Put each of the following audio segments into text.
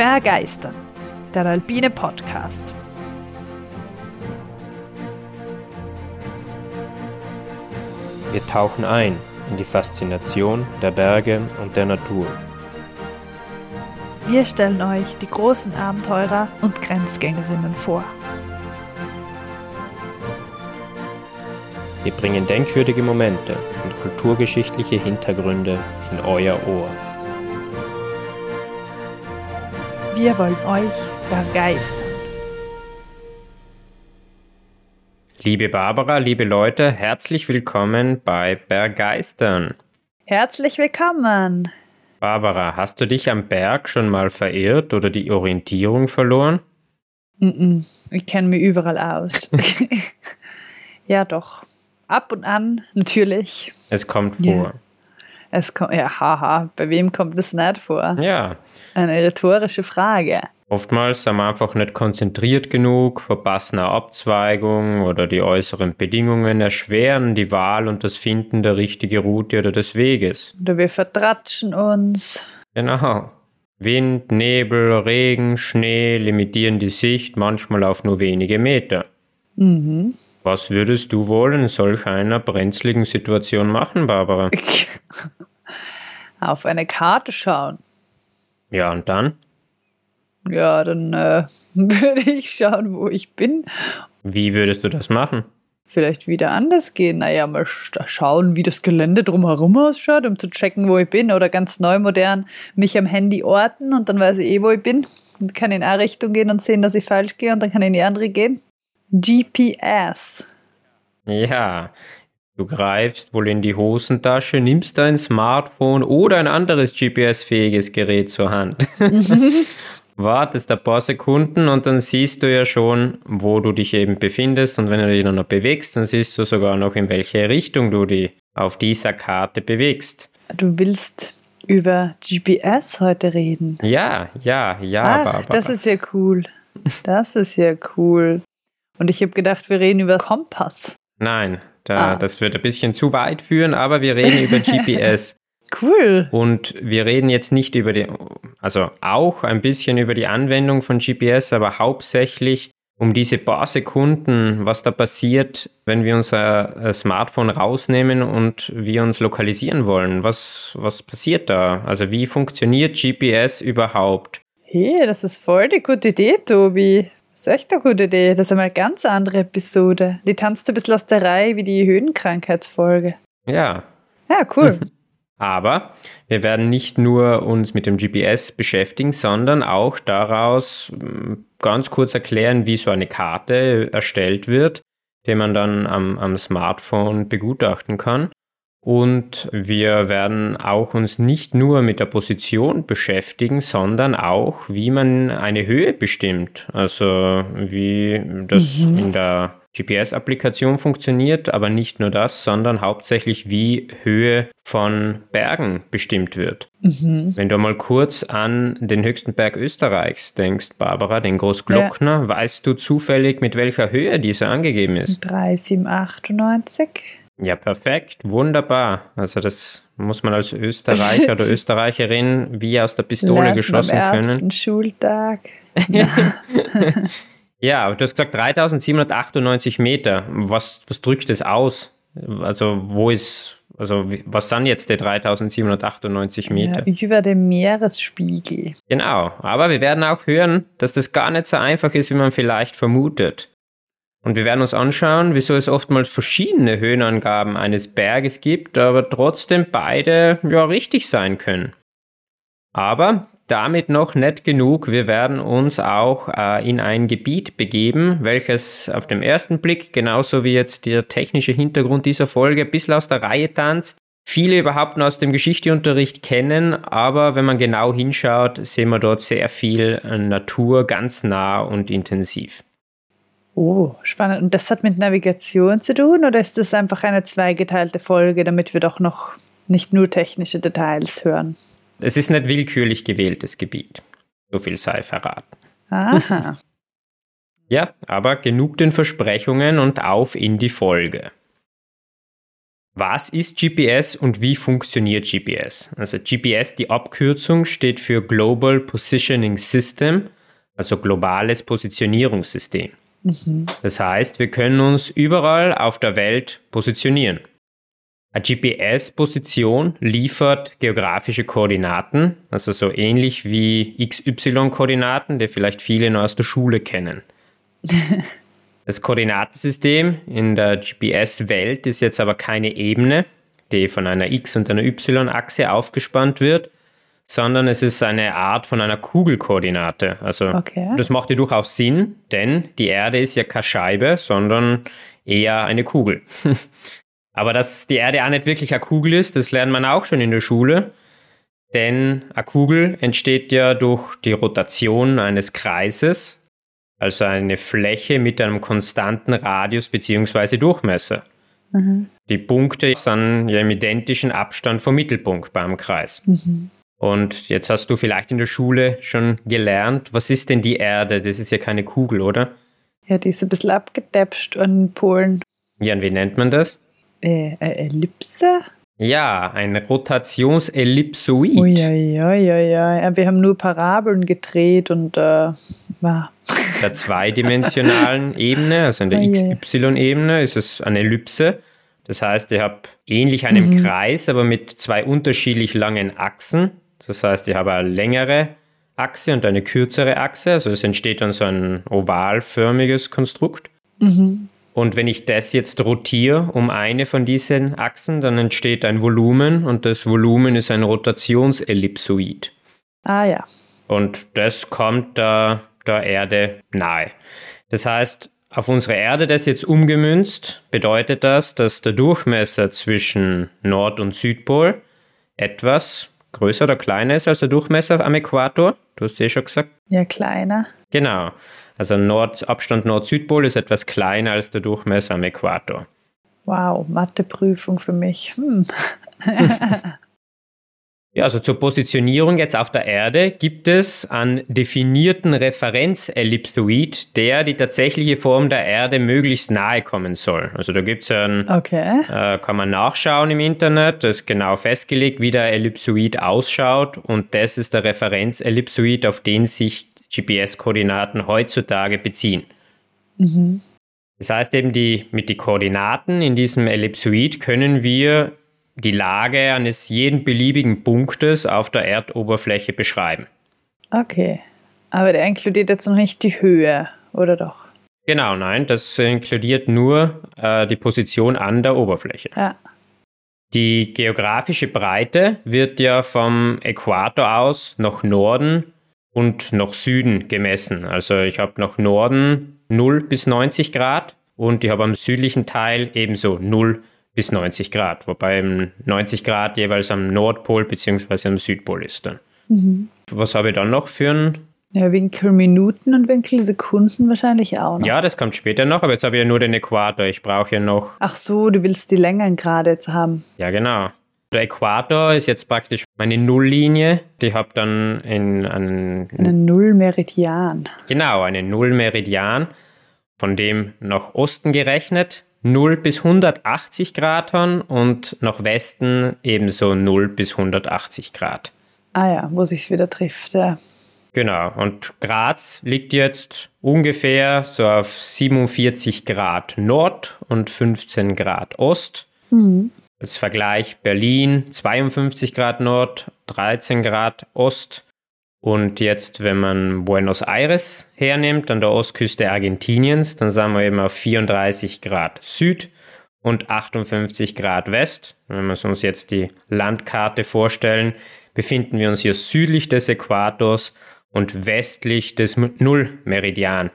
Bergeistern, der alpine Podcast. Wir tauchen ein in die Faszination der Berge und der Natur. Wir stellen euch die großen Abenteurer und Grenzgängerinnen vor. Wir bringen denkwürdige Momente und kulturgeschichtliche Hintergründe in euer Ohr. Wir wollen euch begeistern. Liebe Barbara, liebe Leute, herzlich willkommen bei Bergeistern. Herzlich willkommen. Barbara, hast du dich am Berg schon mal verirrt oder die Orientierung verloren? Mm ich kenne mich überall aus. ja, doch. Ab und an, natürlich. Es kommt vor. Ja. Es kommt, ja, haha, bei wem kommt das nicht vor? Ja. Eine rhetorische Frage. Oftmals sind wir einfach nicht konzentriert genug, verpassen eine Abzweigung oder die äußeren Bedingungen erschweren die Wahl und das Finden der richtigen Route oder des Weges. Oder wir vertratschen uns. Genau. Wind, Nebel, Regen, Schnee limitieren die Sicht manchmal auf nur wenige Meter. Mhm. Was würdest du wohl in solch einer brenzligen Situation machen, Barbara? Auf eine Karte schauen. Ja, und dann? Ja, dann äh, würde ich schauen, wo ich bin. Wie würdest du das machen? Vielleicht wieder anders gehen. Naja, mal schauen, wie das Gelände drumherum ausschaut, um zu checken, wo ich bin. Oder ganz neu modern mich am Handy orten und dann weiß ich eh, wo ich bin. Und kann in eine Richtung gehen und sehen, dass ich falsch gehe und dann kann ich in die andere gehen. GPS. Ja, du greifst wohl in die Hosentasche, nimmst dein Smartphone oder ein anderes GPS-fähiges Gerät zur Hand. wartest ein paar Sekunden und dann siehst du ja schon, wo du dich eben befindest. Und wenn du dich dann noch bewegst, dann siehst du sogar noch, in welche Richtung du dich auf dieser Karte bewegst. Du willst über GPS heute reden? Ja, ja, ja, Ach, Barbara. Das ist ja cool. Das ist ja cool. Und ich habe gedacht, wir reden über Kompass. Nein, da, ah. das wird ein bisschen zu weit führen, aber wir reden über GPS. Cool. Und wir reden jetzt nicht über die, also auch ein bisschen über die Anwendung von GPS, aber hauptsächlich um diese paar Sekunden, was da passiert, wenn wir unser Smartphone rausnehmen und wir uns lokalisieren wollen. Was, was passiert da? Also wie funktioniert GPS überhaupt? Hey, das ist voll die gute Idee, Tobi. Das ist echt eine gute Idee. Das ist einmal eine ganz andere Episode. Die tanzt ein bisschen aus der Reihe wie die Höhenkrankheitsfolge. Ja. Ja, cool. Aber wir werden nicht nur uns mit dem GPS beschäftigen, sondern auch daraus hm, ganz kurz erklären, wie so eine Karte erstellt wird, die man dann am, am Smartphone begutachten kann. Und wir werden auch uns nicht nur mit der Position beschäftigen, sondern auch, wie man eine Höhe bestimmt. Also wie das mhm. in der GPS-Applikation funktioniert, aber nicht nur das, sondern hauptsächlich wie Höhe von Bergen bestimmt wird. Mhm. Wenn du mal kurz an den höchsten Berg Österreichs denkst, Barbara, den Großglockner, ja. weißt du zufällig, mit welcher Höhe dieser angegeben ist? 3798. Ja, perfekt, wunderbar. Also das muss man als Österreicher oder Österreicherin wie aus der Pistole Lernt geschossen am können. Schultag. Ja. Ja, du hast gesagt 3798 Meter. Was, was drückt es aus? Also, wo ist, also, was sind jetzt die 3798 Meter? Ja, über dem Meeresspiegel. Genau, aber wir werden auch hören, dass das gar nicht so einfach ist, wie man vielleicht vermutet. Und wir werden uns anschauen, wieso es oftmals verschiedene Höhenangaben eines Berges gibt, aber trotzdem beide ja richtig sein können. Aber damit noch nicht genug. Wir werden uns auch äh, in ein Gebiet begeben, welches auf dem ersten Blick, genauso wie jetzt der technische Hintergrund dieser Folge, ein bisschen aus der Reihe tanzt. Viele überhaupt nur aus dem Geschichteunterricht kennen, aber wenn man genau hinschaut, sehen wir dort sehr viel äh, Natur ganz nah und intensiv. Oh, spannend. Und das hat mit Navigation zu tun oder ist das einfach eine zweigeteilte Folge, damit wir doch noch nicht nur technische Details hören? Es ist nicht willkürlich gewähltes Gebiet. So viel sei verraten. Aha. ja, aber genug den Versprechungen und auf in die Folge. Was ist GPS und wie funktioniert GPS? Also GPS, die Abkürzung steht für Global Positioning System, also globales Positionierungssystem. Mhm. Das heißt, wir können uns überall auf der Welt positionieren. Eine GPS-Position liefert geografische Koordinaten, also so ähnlich wie XY-Koordinaten, die vielleicht viele noch aus der Schule kennen. Das Koordinatensystem in der GPS-Welt ist jetzt aber keine Ebene, die von einer X- und einer Y-Achse aufgespannt wird, sondern es ist eine Art von einer Kugelkoordinate. Also okay. das macht ja durchaus Sinn, denn die Erde ist ja keine Scheibe, sondern eher eine Kugel. aber dass die Erde auch nicht wirklich eine Kugel ist, das lernt man auch schon in der Schule. Denn eine Kugel entsteht ja durch die Rotation eines Kreises also eine Fläche mit einem konstanten Radius bzw. Durchmesser. Mhm. Die Punkte sind ja im identischen Abstand vom Mittelpunkt beim Kreis. Mhm. Und jetzt hast du vielleicht in der Schule schon gelernt, was ist denn die Erde? Das ist ja keine Kugel, oder? Ja, die ist ein bisschen abgedäpscht an Polen. Ja, und wie nennt man das? Äh, äh Ellipse? Ja, ein Rotationsellipsoid. Uiuiuiui. Ja, wir haben nur Parabeln gedreht und äh, war. Der zweidimensionalen Ebene, also in der XY-Ebene, ist es eine Ellipse. Das heißt, ich habe ähnlich einen mhm. Kreis, aber mit zwei unterschiedlich langen Achsen. Das heißt, ich habe eine längere Achse und eine kürzere Achse. Also es entsteht dann so ein ovalförmiges Konstrukt. Mhm. Und wenn ich das jetzt rotiere um eine von diesen Achsen, dann entsteht ein Volumen und das Volumen ist ein Rotationsellipsoid. Ah ja. Und das kommt der, der Erde nahe. Das heißt, auf unsere Erde das jetzt umgemünzt, bedeutet das, dass der Durchmesser zwischen Nord- und Südpol etwas größer oder kleiner ist als der Durchmesser am Äquator. Du hast es eh schon gesagt. Ja, kleiner. Genau. Also Nord, Abstand Nord-Südpol ist etwas kleiner als der Durchmesser am Äquator. Wow, Matheprüfung für mich. Hm. ja, also zur Positionierung jetzt auf der Erde gibt es einen definierten Referenzellipsoid, der die tatsächliche Form der Erde möglichst nahe kommen soll. Also da gibt es einen, okay. äh, kann man nachschauen im Internet, das ist genau festgelegt, wie der Ellipsoid ausschaut und das ist der Referenzellipsoid, auf den sich GPS-Koordinaten heutzutage beziehen. Mhm. Das heißt eben, die, mit den Koordinaten in diesem Ellipsoid können wir die Lage eines jeden beliebigen Punktes auf der Erdoberfläche beschreiben. Okay, aber der inkludiert jetzt noch nicht die Höhe, oder doch? Genau, nein, das inkludiert nur äh, die Position an der Oberfläche. Ja. Die geografische Breite wird ja vom Äquator aus nach Norden und nach Süden gemessen. Also ich habe nach Norden 0 bis 90 Grad und ich habe am südlichen Teil ebenso 0 bis 90 Grad, wobei 90 Grad jeweils am Nordpol bzw. am Südpol ist dann. Mhm. Was habe ich dann noch für ein ja, Winkelminuten und Winkelsekunden wahrscheinlich auch noch. Ja, das kommt später noch, aber jetzt habe ich ja nur den Äquator. Ich brauche ja noch. Ach so, du willst die Längengrade jetzt haben. Ja, genau. Der Äquator ist jetzt praktisch meine Nulllinie. Die habe dann in einen. Einen Nullmeridian. Genau, einen Nullmeridian, von dem nach Osten gerechnet 0 bis 180 Grad haben und nach Westen ebenso 0 bis 180 Grad. Ah ja, wo sich wieder trifft, ja. Genau, und Graz liegt jetzt ungefähr so auf 47 Grad Nord und 15 Grad Ost. Mhm. Als Vergleich Berlin 52 Grad Nord, 13 Grad Ost. Und jetzt, wenn man Buenos Aires hernimmt, an der Ostküste Argentiniens, dann sind wir eben auf 34 Grad Süd und 58 Grad West. Wenn wir uns jetzt die Landkarte vorstellen, befinden wir uns hier südlich des Äquators und westlich des Nullmeridian,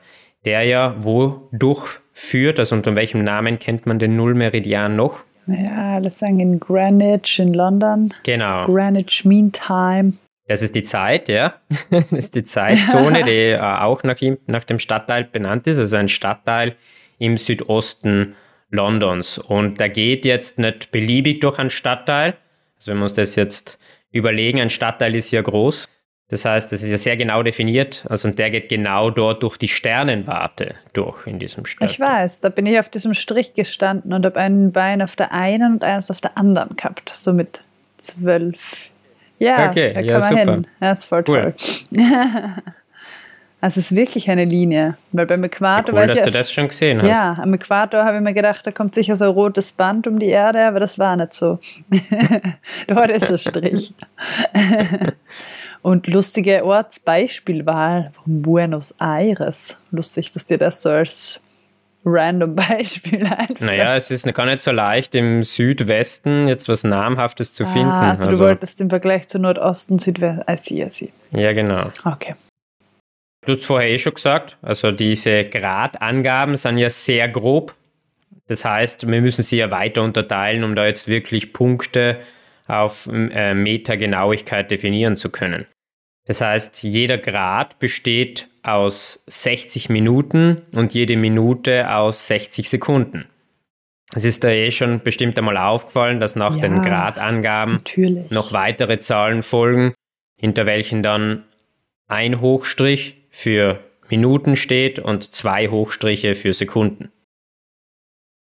der ja wo durchführt, also unter welchem Namen kennt man den Nullmeridian noch? Ja, lass sagen in Greenwich in London. Genau. Greenwich Mean Time. Das ist die Zeit, ja. Das ist die Zeitzone, die äh, auch nach, ihm, nach dem Stadtteil benannt ist. Also ein Stadtteil im Südosten Londons. Und da geht jetzt nicht beliebig durch einen Stadtteil. Also wenn wir uns das jetzt überlegen, ein Stadtteil ist ja groß. Das heißt, das ist ja sehr genau definiert. Also und der geht genau dort durch die Sternenwarte durch in diesem Strich. Ich weiß, da bin ich auf diesem Strich gestanden und habe ein Bein auf der einen und eins auf der anderen gehabt. So mit zwölf. Ja, Okay, da kann ja, man super. hin. Ja, ist voll Cool. toll. also es ist wirklich eine Linie. Weil beim Äquator Cool, war ich dass du das schon gesehen hast. Ja, am Äquator habe ich mir gedacht, da kommt sicher so ein rotes Band um die Erde, aber das war nicht so. Dort ist ein Strich. Und lustige Ortsbeispielwahl, Buenos Aires. Lustig, dass dir das so als random Beispiel einfällt. Naja, es ist gar nicht so leicht, im Südwesten jetzt was Namhaftes zu finden. Ah, also, du wolltest im Vergleich zu Nordosten, Südwesten. I see, I see. ja, genau. Okay. Du hast vorher eh schon gesagt, also diese Gradangaben sind ja sehr grob. Das heißt, wir müssen sie ja weiter unterteilen, um da jetzt wirklich Punkte auf äh, Metergenauigkeit definieren zu können. Das heißt, jeder Grad besteht aus 60 Minuten und jede Minute aus 60 Sekunden. Es ist da eh schon bestimmt einmal aufgefallen, dass nach Ja. den Gradangaben Natürlich. noch weitere Zahlen folgen, hinter welchen dann ein Hochstrich für Minuten steht und zwei Hochstriche für Sekunden.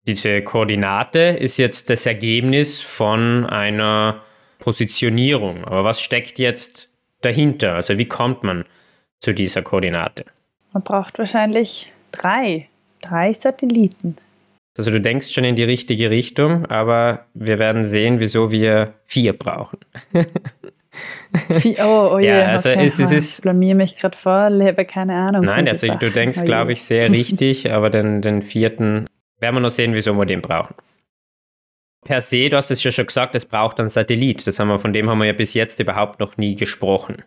Diese Koordinate ist jetzt das Ergebnis von einer Positionierung. Aber was steckt jetzt dahinter? Also wie kommt man zu dieser Koordinate? Man braucht wahrscheinlich drei. Drei Satelliten. Also du denkst schon in die richtige Richtung, aber wir werden sehen, wieso wir vier brauchen. Vier, oh, oh je, Ja, also okay. es- es ist- Ich blamier mich gerade voll, ich habe keine Ahnung. Nein, also so du denkst, Oh glaube ich, sehr richtig, aber den, den vierten werden wir noch sehen, wieso wir den brauchen. Per se, du hast es ja schon gesagt, es braucht einen Satellit. Das haben wir, von dem haben wir ja bis jetzt überhaupt noch nie gesprochen.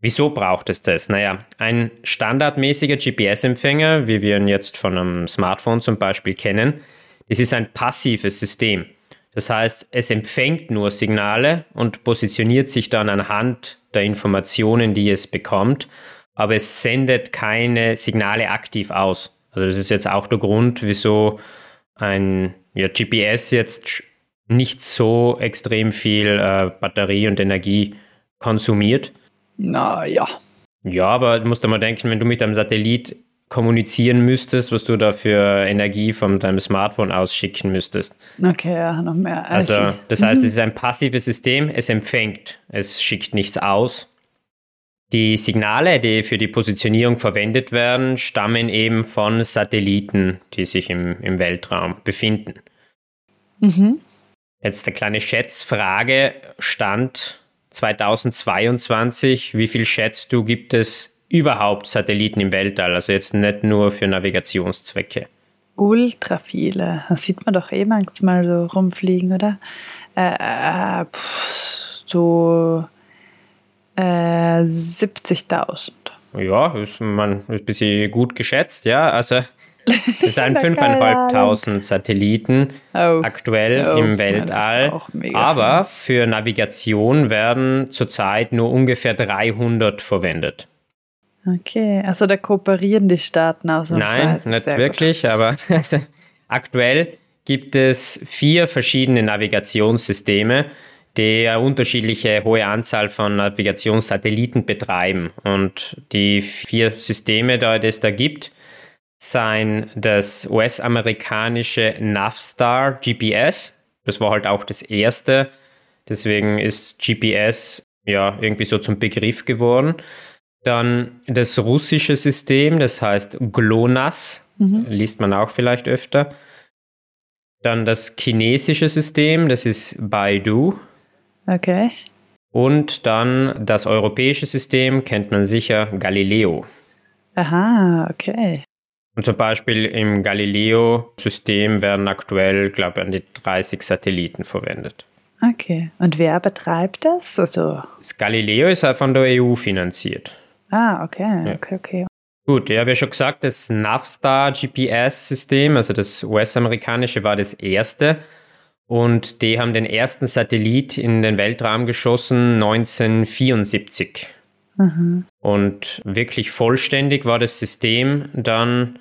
Wieso braucht es das? Naja, ein standardmäßiger GPS-Empfänger, wie wir ihn jetzt von einem Smartphone zum Beispiel kennen, das ist ein passives System. Das heißt, es empfängt nur Signale und positioniert sich dann anhand der Informationen, die es bekommt, aber es sendet keine Signale aktiv aus. Also das ist jetzt auch der Grund, wieso ein ja, GPS jetzt nicht so extrem viel äh, Batterie und Energie konsumiert. Na ja. Ja, aber du musst doch mal denken, wenn du mit einem Satellit kommunizieren müsstest, was du da für Energie von deinem Smartphone ausschicken müsstest. Okay, ja, noch mehr. Also, see. das heißt, es ist ein passives System, es empfängt, es schickt nichts aus. Die Signale, die für die Positionierung verwendet werden, stammen eben von Satelliten, die sich im, im Weltraum befinden. Mhm. Jetzt eine kleine Schätzfrage. Stand 2022, wie viel schätzt du, gibt es überhaupt Satelliten im Weltall? Also jetzt nicht nur für Navigationszwecke. Ultra viele. Das sieht man doch eh manchmal so rumfliegen, oder? Äh, äh, pff, so äh, 70.000. Ja, ist, man, ist ein bisschen gut geschätzt, ja. Also es sind Keine 5.500 Satelliten Oh. aktuell Oh, im Weltall. Aber für Navigation werden zurzeit nur ungefähr 300 verwendet. Okay, also da kooperieren die Staaten ausnahmsweise. Nein, nicht Sehr gut. wirklich, aber also, aktuell gibt es vier verschiedene Navigationssysteme, die eine unterschiedliche hohe Anzahl von Navigationssatelliten betreiben. Und die vier Systeme, die es da gibt, seien das US-amerikanische Navstar GPS. Das war halt auch das erste. Deswegen ist GPS ja irgendwie so zum Begriff geworden. Dann das russische System, das heißt GLONASS, Mhm. liest man auch vielleicht öfter. Dann das chinesische System, das ist Baidu. Okay. Und dann das europäische System kennt man sicher Galileo. Aha, okay. Und zum Beispiel im Galileo-System werden aktuell, glaube ich, an die 30 Satelliten verwendet. Okay. Und wer betreibt das? Also, Das Galileo ist auch von der EU finanziert. ah, okay, Ja. okay, okay. Gut, ich habe ja schon gesagt, das Navstar GPS-System, also das US-amerikanische, war das erste. Und die haben den ersten Satellit in den Weltraum geschossen 1974. Mhm. Und wirklich vollständig war das System dann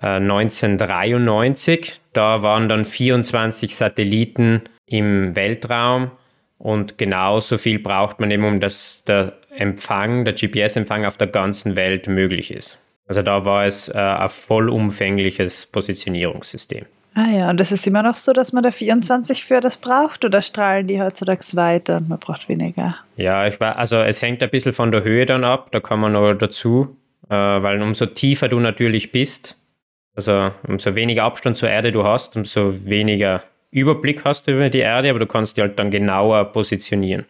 äh, 1993. Da waren dann 24 Satelliten im Weltraum und genauso viel braucht man eben, um das, der Empfang, der GPS-Empfang auf der ganzen Welt möglich ist. Also da war es äh, ein vollumfängliches Positionierungssystem. Ah ja, und das ist immer noch so, dass man da 24 für das braucht oder strahlen die heutzutage weiter und man braucht weniger? Ja, ich war, also es hängt ein bisschen von der Höhe dann ab, da kann man noch dazu, äh, weil umso tiefer du natürlich bist, also umso weniger Abstand zur Erde du hast, umso weniger Überblick hast du über die Erde, aber du kannst die halt dann genauer positionieren.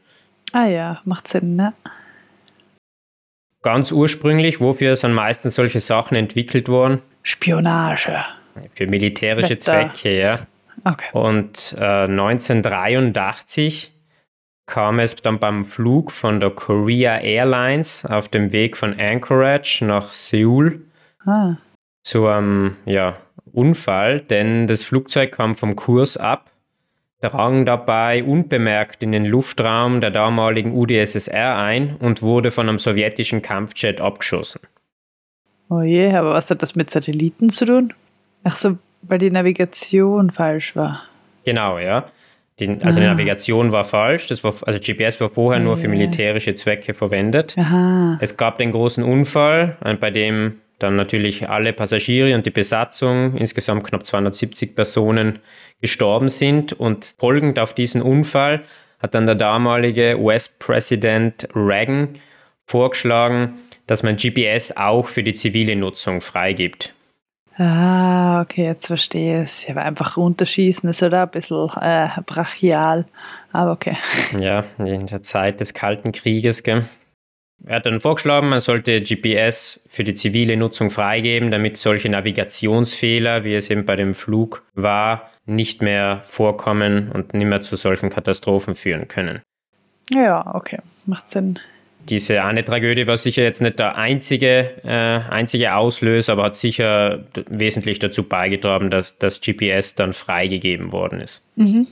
Ah ja, macht Sinn, ne? Ganz ursprünglich, wofür sind meistens solche Sachen entwickelt worden? Spionage. Für militärische Wetter. Zwecke, ja. Okay. Und äh, 1983 kam es dann beim Flug von der Korea Airlines auf dem Weg von Anchorage nach Seoul Ah. zu einem ja, Unfall, denn das Flugzeug kam vom Kurs ab, drang dabei unbemerkt in den Luftraum der damaligen UdSSR ein und wurde von einem sowjetischen Kampfjet abgeschossen. Oh je, aber was hat das mit Satelliten zu tun? Ach so, weil die Navigation falsch war. Genau, ja. Die, also die Ah. Navigation war falsch, das war, also GPS war vorher nur für Ja. militärische Zwecke verwendet. Aha. Es gab den großen Unfall, äh, bei dem dann natürlich alle Passagiere und die Besatzung, insgesamt knapp 270 Personen, gestorben sind. Und folgend auf diesen Unfall hat dann der damalige US-Präsident Reagan vorgeschlagen, dass man GPS auch für die zivile Nutzung freigibt. Ah, okay, jetzt verstehe ich es. Ja, aber einfach runterschießen ist oder ein bisschen äh, brachial. Aber okay. Ja, in der Zeit des Kalten Krieges, gell? Er hat dann vorgeschlagen, man sollte GPS für die zivile Nutzung freigeben, damit solche Navigationsfehler, wie es eben bei dem Flug war, nicht mehr vorkommen und nicht mehr zu solchen Katastrophen führen können. Ja, okay. Macht Sinn. Diese eine Tragödie war sicher jetzt nicht der einzige, äh, einzige Auslöser, aber hat sicher wesentlich dazu beigetragen, dass das GPS dann freigegeben worden ist. Mhm.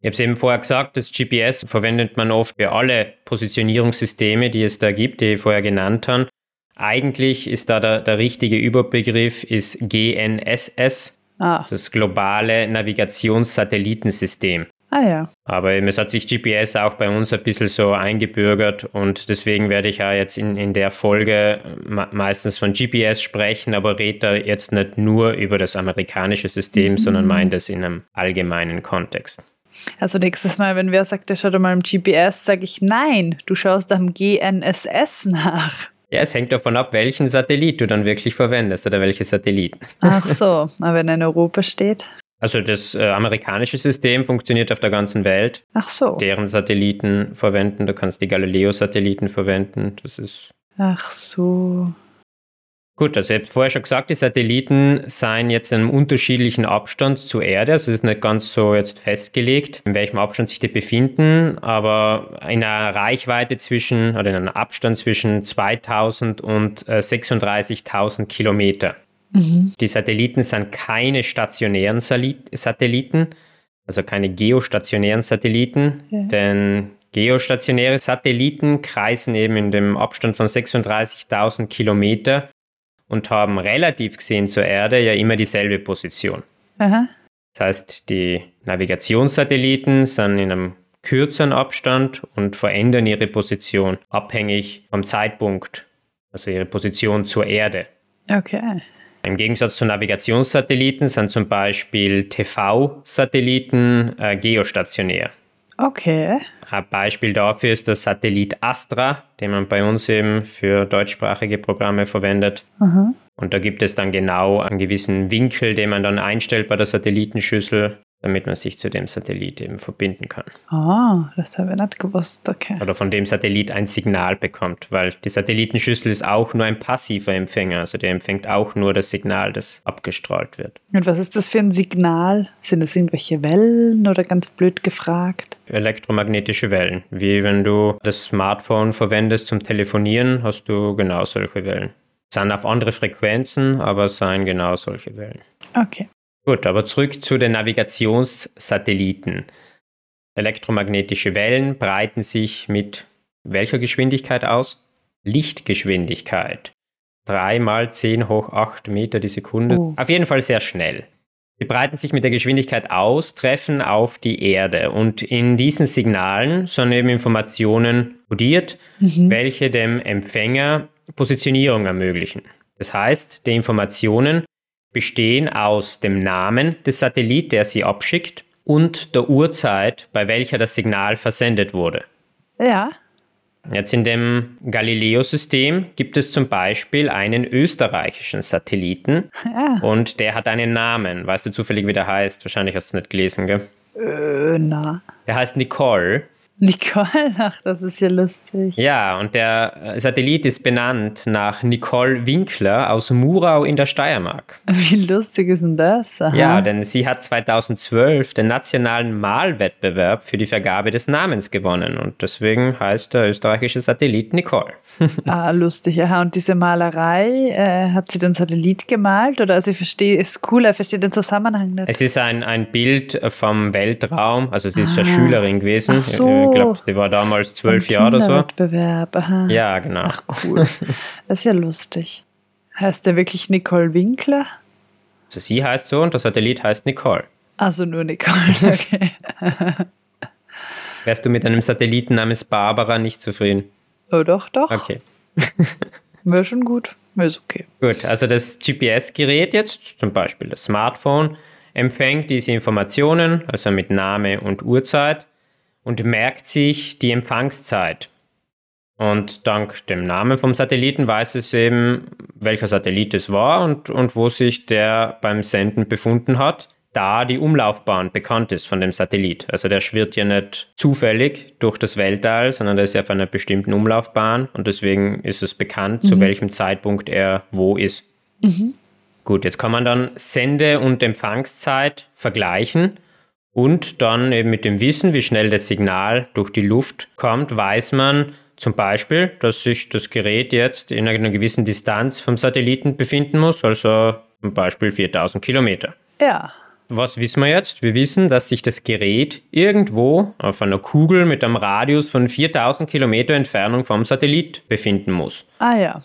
Ich habe es eben vorher gesagt, das GPS verwendet man oft für alle Positionierungssysteme, die es da gibt, die ich vorher genannt habe. Eigentlich ist da der, der richtige Überbegriff ist GNSS, Ah, das globale Navigationssatellitensystem. Ah ja. Aber eben, es hat sich GPS auch bei uns ein bisschen so eingebürgert und deswegen werde ich ja jetzt in, in der Folge me- meistens von GPS sprechen, aber rede da jetzt nicht nur über das amerikanische System, sondern meine das in einem allgemeinen Kontext. Also nächstes Mal, wenn wer sagt, der schaut mal im GPS, sage ich nein, du schaust am GNSS nach. Ja, es hängt davon ab, welchen Satellit du dann wirklich verwendest oder welche Satelliten. Ach so, aber wenn er in Europa steht. Also das äh, amerikanische System funktioniert auf der ganzen Welt. Ach so. Deren Satelliten verwenden, du kannst die Galileo-Satelliten verwenden. Das ist Ach so. gut. Also ich habe vorher schon gesagt, die Satelliten seien jetzt in einem unterschiedlichen Abstand zur Erde. Also es ist nicht ganz so jetzt festgelegt, in welchem Abstand sich die befinden, aber in einer Reichweite zwischen oder in einem Abstand zwischen 2000 und äh, 36.000 Kilometer. Mhm. Die Satelliten sind keine stationären Satelliten, also keine geostationären Satelliten, Ja. denn geostationäre Satelliten kreisen eben in dem Abstand von 36.000 Kilometer und haben relativ gesehen zur Erde ja immer dieselbe Position. Aha. Das heißt, die Navigationssatelliten sind in einem kürzeren Abstand und verändern ihre Position abhängig vom Zeitpunkt, also ihre Position zur Erde. Okay. Im Gegensatz zu Navigationssatelliten sind zum Beispiel TV-Satelliten äh, geostationär. Okay. Ein Beispiel dafür ist der Satellit Astra, den man bei uns eben für deutschsprachige Programme verwendet. Aha. Und da gibt es dann genau einen gewissen Winkel, den man dann einstellt bei der Satellitenschüssel, damit man sich zu dem Satellit eben verbinden kann. Ah, das habe ich nicht gewusst. Okay. Oder von dem Satellit ein Signal bekommt, weil die Satellitenschüssel ist auch nur ein passiver Empfänger, also der empfängt auch nur das Signal, das abgestrahlt wird. Und was ist das für ein Signal? Sind das irgendwelche Wellen oder ganz blöd gefragt? elektromagnetische Wellen. Wie wenn du das Smartphone verwendest zum Telefonieren, hast du genau solche Wellen. Sind auf andere Frequenzen, aber seien genau solche Wellen. Okay. Gut, aber zurück zu den Navigationssatelliten. Elektromagnetische Wellen breiten sich mit welcher Geschwindigkeit aus? Lichtgeschwindigkeit. 3 mal 10 hoch 8 Meter die Sekunde. Oh. Auf jeden Fall sehr schnell. Sie breiten sich mit der Geschwindigkeit aus, treffen auf die Erde und in diesen Signalen sind eben Informationen kodiert, welche dem Empfänger Positionierung ermöglichen. Das heißt, die Informationen bestehen aus dem Namen des Satellit, der sie abschickt, und der Uhrzeit, bei welcher das Signal versendet wurde. Ja. Jetzt in dem Galileo-System gibt es zum Beispiel einen österreichischen Satelliten Ja. und der hat einen Namen. Weißt du zufällig, wie der heißt? Wahrscheinlich hast du es nicht gelesen, gell? Äh, na. Der heißt Nicole. Nicole, ach, das ist ja lustig. Ja, und der äh, Satellit ist benannt nach Nicole Winkler aus Murau in der Steiermark. Wie lustig ist denn das? Aha. Ja, denn sie hat 2012 den nationalen Malwettbewerb für die Vergabe des Namens gewonnen und deswegen heißt der österreichische Satellit Nicole. Ah, lustig. Aha, und diese Malerei, äh, hat sie den Satellit gemalt? Oder also ich verstehe, ist cool, er versteht den Zusammenhang nicht. Es ist ein, ein Bild vom Weltraum, also sie ist eine Schülerin gewesen. Ah. Ach so. Ich glaube, sie war damals zwölf Jahre oder so. Aha. Ja, genau. Ach, cool. Das ist ja lustig. Heißt der wirklich Nicole Winkler? Also sie heißt so und der Satellit heißt Nicole. Also nur Nicole, okay. Wärst du mit einem Satelliten namens Barbara nicht zufrieden? Oh, doch, doch. Okay. Wäre schon gut. Ist okay. Gut, also das GPS-Gerät jetzt, zum Beispiel das Smartphone, empfängt diese Informationen, also mit Name und Uhrzeit, und merkt sich die Empfangszeit. Und dank dem Namen vom Satelliten weiß es eben, welcher Satellit es war und, und wo sich der beim Senden befunden hat, da die Umlaufbahn bekannt ist von dem Satellit. Also der schwirrt ja nicht zufällig durch das Weltall, sondern der ist ja auf einer bestimmten Umlaufbahn und deswegen ist es bekannt, zu welchem Zeitpunkt er wo ist. Gut, jetzt kann man dann Sende- und Empfangszeit vergleichen und dann eben mit dem Wissen, wie schnell das Signal durch die Luft kommt, weiß man zum Beispiel, dass sich das Gerät jetzt in einer gewissen Distanz vom Satelliten befinden muss, also zum Beispiel 4000 Kilometer. Ja. Was wissen wir jetzt? Wir wissen, dass sich das Gerät irgendwo auf einer Kugel mit einem Radius von 4000 Kilometer Entfernung vom Satellit befinden muss. Ah ja.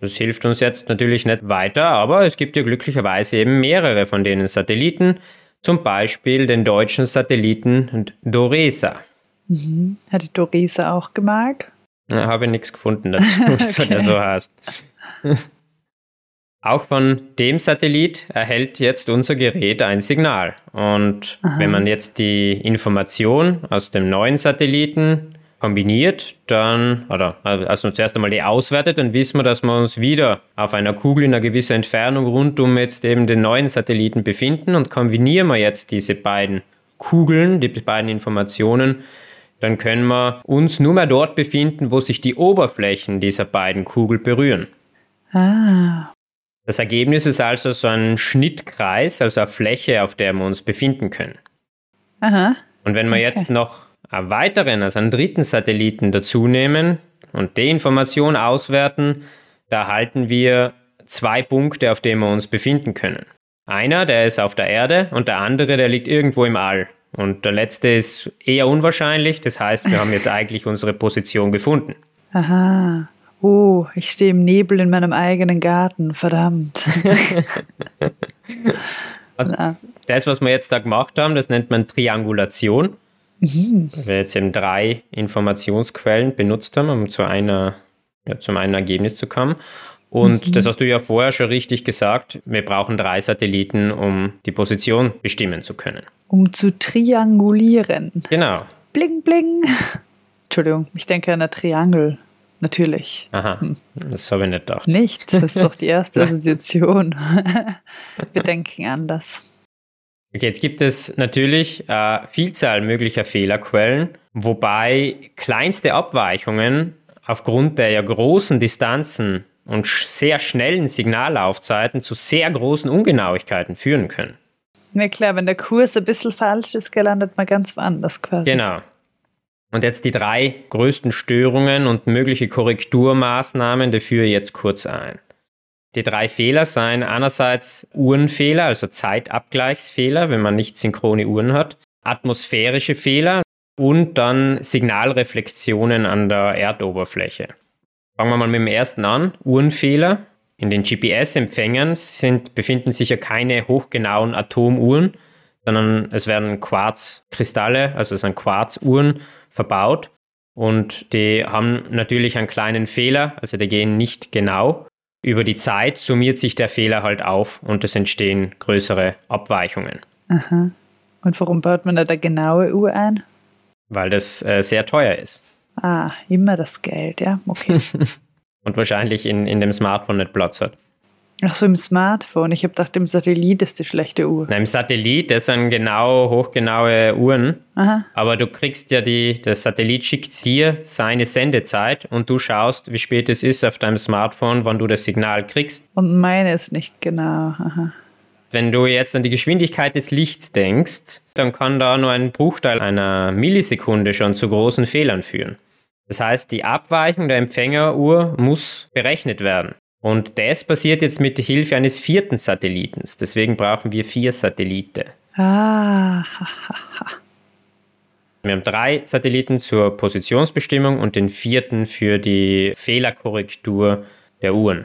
Das hilft uns jetzt natürlich nicht weiter, aber es gibt ja glücklicherweise eben mehrere von denen Satelliten, zum Beispiel den deutschen Satelliten Doresa. Hat die Doresa auch gemalt? Da habe ich nichts gefunden dazu, wieso der so heißt. Auch von dem Satellit erhält jetzt unser Gerät ein Signal. Und wenn man jetzt die Information aus dem neuen Satelliten kombiniert, dann, oder also zuerst einmal die auswertet, dann wissen wir, dass wir uns wieder auf einer Kugel in einer gewissen Entfernung rund um jetzt eben den neuen Satelliten befinden und kombinieren wir jetzt diese beiden Kugeln, die beiden Informationen, dann können wir uns nur mehr dort befinden, wo sich die Oberflächen dieser beiden Kugeln berühren. Ah. Das Ergebnis ist also so ein Schnittkreis, also eine Fläche, auf der wir uns befinden können. Aha. Und wenn wir Okay. jetzt noch einen weiteren, also einen dritten Satelliten dazu nehmen und die Information auswerten, da erhalten wir zwei Punkte, auf denen wir uns befinden können. Einer, der ist auf der Erde und der andere, der liegt irgendwo im All. Und der letzte ist eher unwahrscheinlich, das heißt, wir haben jetzt eigentlich unsere Position gefunden. Aha. Oh, ich stehe im Nebel in meinem eigenen Garten. Verdammt. Das, was wir jetzt da gemacht haben, das nennt man Triangulation. Weil wir jetzt eben drei Informationsquellen benutzt haben, um zu einer, ja, zum einen Ergebnis zu kommen. Und das hast du ja vorher schon richtig gesagt. Wir brauchen drei Satelliten, um die Position bestimmen zu können. Um zu triangulieren. Genau. Bling, bling. Entschuldigung, ich denke an ein Triangel. Natürlich. Aha, das habe ich nicht gedacht. Nicht? Das ist doch die erste Assoziation. Wir denken anders. Okay, jetzt gibt es natürlich äh, Vielzahl möglicher Fehlerquellen, wobei kleinste Abweichungen aufgrund der ja großen Distanzen und sch sehr schnellen Signallaufzeiten zu sehr großen Ungenauigkeiten führen können. Na klar, wenn der Kurs ein bisschen falsch ist, gell, landet man ganz woanders quasi. Genau. Und jetzt die drei größten Störungen und mögliche Korrekturmaßnahmen, die führe ich jetzt kurz ein. Die drei Fehler seien einerseits Uhrenfehler, also Zeitabgleichsfehler, wenn man nicht synchrone Uhren hat, atmosphärische Fehler und dann Signalreflexionen an der Erdoberfläche. Fangen wir mal mit dem ersten an, Uhrenfehler. In den GPS-Empfängern befinden sich ja keine hochgenauen Atomuhren, sondern es werden Quarzkristalle, also es sind Quarzuhren verbaut. und die haben natürlich einen kleinen Fehler, also die gehen nicht genau. Über die Zeit summiert sich der Fehler halt auf und es entstehen größere Abweichungen. Aha. Und warum baut man da eine genaue Uhr ein? Weil das äh, sehr teuer ist. Ah, immer das Geld, ja, okay. und wahrscheinlich in, in dem Smartphone nicht Platz hat. Ach so, im Smartphone. Ich habe gedacht, im Satellit ist die schlechte Uhr. Nein, im Satellit, das sind genau, hochgenaue Uhren. Aha. Aber du kriegst ja die, der Satellit schickt dir seine Sendezeit und du schaust, wie spät es ist auf deinem Smartphone, wann du das Signal kriegst. Und meine ist nicht genau. Aha. Wenn du jetzt an die Geschwindigkeit des Lichts denkst, dann kann da nur ein Bruchteil einer Millisekunde schon zu großen Fehlern führen. Das heißt, die Abweichung der Empfängeruhr muss berechnet werden. Und das passiert jetzt mit der Hilfe eines vierten Satellitens. Deswegen brauchen wir vier Satelliten. Ah. Wir haben drei Satelliten zur Positionsbestimmung und den vierten für die Fehlerkorrektur der Uhren.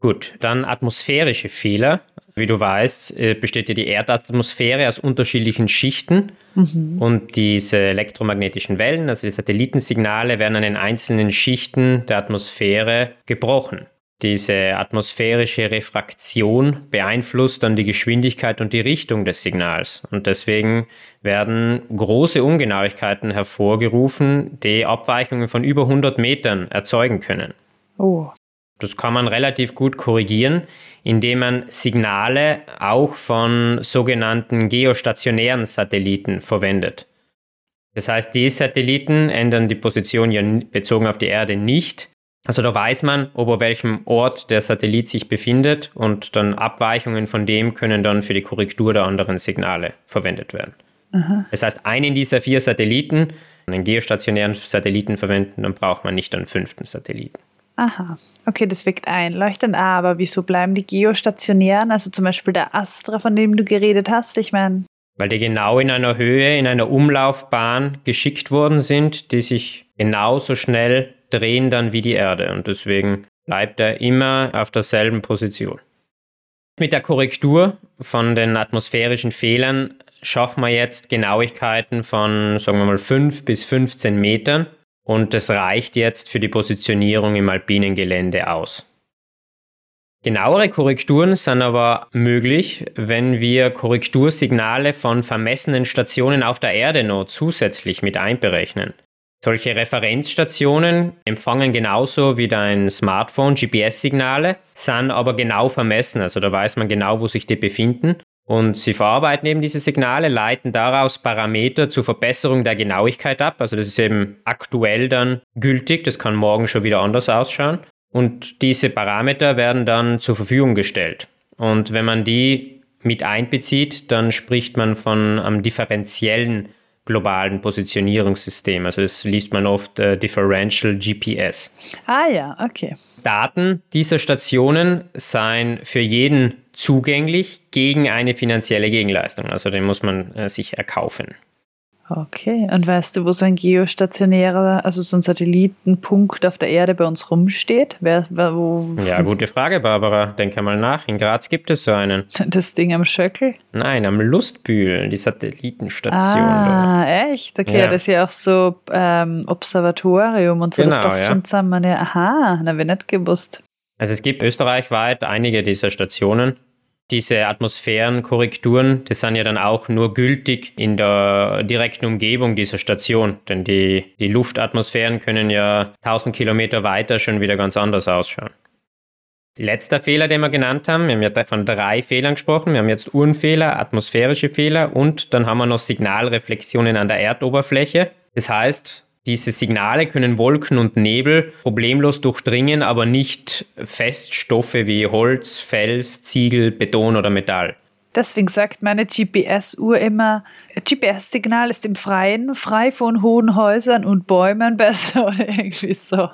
Gut, dann atmosphärische Fehler. Wie du weißt, äh, besteht ja die Erdatmosphäre aus unterschiedlichen Schichten mhm. und diese elektromagnetischen Wellen, also die Satellitensignale, werden an den einzelnen Schichten der Atmosphäre gebrochen. Diese atmosphärische Refraktion beeinflusst dann die Geschwindigkeit und die Richtung des Signals. Und deswegen werden große Ungenauigkeiten hervorgerufen, die Abweichungen von über 100 Metern erzeugen können. Oh. Das kann man relativ gut korrigieren, indem man Signale auch von sogenannten geostationären Satelliten verwendet. Das heißt, die Satelliten ändern die Position ja bezogen auf die Erde nicht. Also da weiß man, ob auf welchem Ort der Satellit sich befindet und dann Abweichungen von dem können dann für die Korrektur der anderen Signale verwendet werden. Aha. Das heißt, einen dieser vier Satelliten, einen geostationären Satelliten verwenden, dann braucht man nicht einen fünften Satelliten. Aha, okay, das wirkt einleuchtend. Aber wieso bleiben die geostationären, also zum Beispiel der Astra, von dem du geredet hast? Ich meine. Weil die genau in einer Höhe, in einer Umlaufbahn geschickt worden sind, die sich genauso schnell drehen dann wie die Erde. Und deswegen bleibt er immer auf derselben Position. Mit der Korrektur von den atmosphärischen Fehlern schaffen wir jetzt Genauigkeiten von, sagen wir mal, 5 bis 15 Metern und das reicht jetzt für die Positionierung im alpinen Gelände aus. Genauere Korrekturen sind aber möglich, wenn wir Korrektursignale von vermessenen Stationen auf der Erde noch zusätzlich mit einberechnen. Solche Referenzstationen empfangen genauso wie dein Smartphone GPS-Signale, sind aber genau vermessen, also da weiß man genau, wo sich die befinden und sie verarbeiten eben diese Signale, leiten daraus Parameter zur Verbesserung der Genauigkeit ab. Also das ist eben aktuell dann gültig, das kann morgen schon wieder anders ausschauen. Und diese Parameter werden dann zur Verfügung gestellt. Und wenn man die mit einbezieht, dann spricht man von einem differenziellen globalen Positionierungssystem. Also das liest man oft äh, Differential GPS. Ah ja, okay. Daten dieser Stationen seien für jeden zugänglich gegen eine finanzielle Gegenleistung. Also den muss man äh, sich erkaufen. Okay, und weißt du, wo so ein geostationärer, also so ein Satellitenpunkt auf der Erde bei uns rumsteht? Wer, wo? Ja, gute Frage, Barbara. Denke mal nach. In Graz gibt es so einen. Das Ding am Schöckel? Nein, am Lustbühl, die Satellitenstation. Ah, dort. echt? Okay, ja. das ist ja auch so ähm, Observatorium und so. Genau, das passt ja. schon zusammen. Ja, aha, na, wir nicht gewusst. Also es gibt österreichweit einige dieser Stationen. Diese Atmosphärenkorrekturen, die sind ja dann auch nur gültig in der direkten Umgebung dieser Station, denn die, die Luftatmosphären können ja 1000 Kilometer weiter schon wieder ganz anders ausschauen. Letzter Fehler, den wir genannt haben, wir haben ja von drei Fehlern gesprochen. Wir haben jetzt Uhrenfehler, atmosphärische Fehler und dann haben wir noch Signalreflexionen an der Erdoberfläche. Das heißt, diese Signale können Wolken und Nebel problemlos durchdringen, aber nicht Feststoffe wie Holz, Fels, Ziegel, Beton oder Metall. Deswegen sagt meine GPS-Uhr immer, GPS-Signal ist im Freien, frei von hohen Häusern und Bäumen besser oder irgendwie so.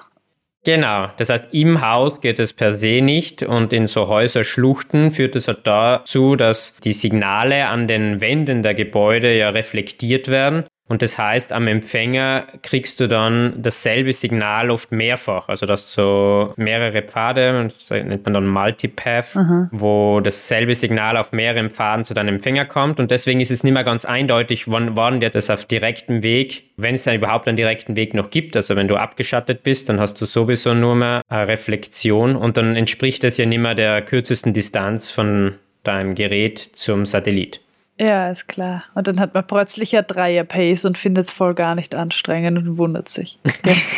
Genau, das heißt, im Haus geht es per se nicht und in so Häuserschluchten führt es halt dazu, dass die Signale an den Wänden der Gebäude ja reflektiert werden Und das heißt, am Empfänger kriegst du dann dasselbe Signal oft mehrfach. Also dass so mehrere Pfade, das nennt man dann Multipath, mhm. wo dasselbe Signal auf mehreren Pfaden zu deinem Empfänger kommt. Und deswegen ist es nicht mehr ganz eindeutig, wann, wann dir das auf direktem Weg, wenn es dann überhaupt einen direkten Weg noch gibt. Also wenn du abgeschattet bist, dann hast du sowieso nur mehr eine Reflexion und dann entspricht das ja nicht mehr der kürzesten Distanz von deinem Gerät zum Satellit. Ja, ist klar. Und dann hat man plötzlich ja Dreier-Pace und findet es voll gar nicht anstrengend und wundert sich.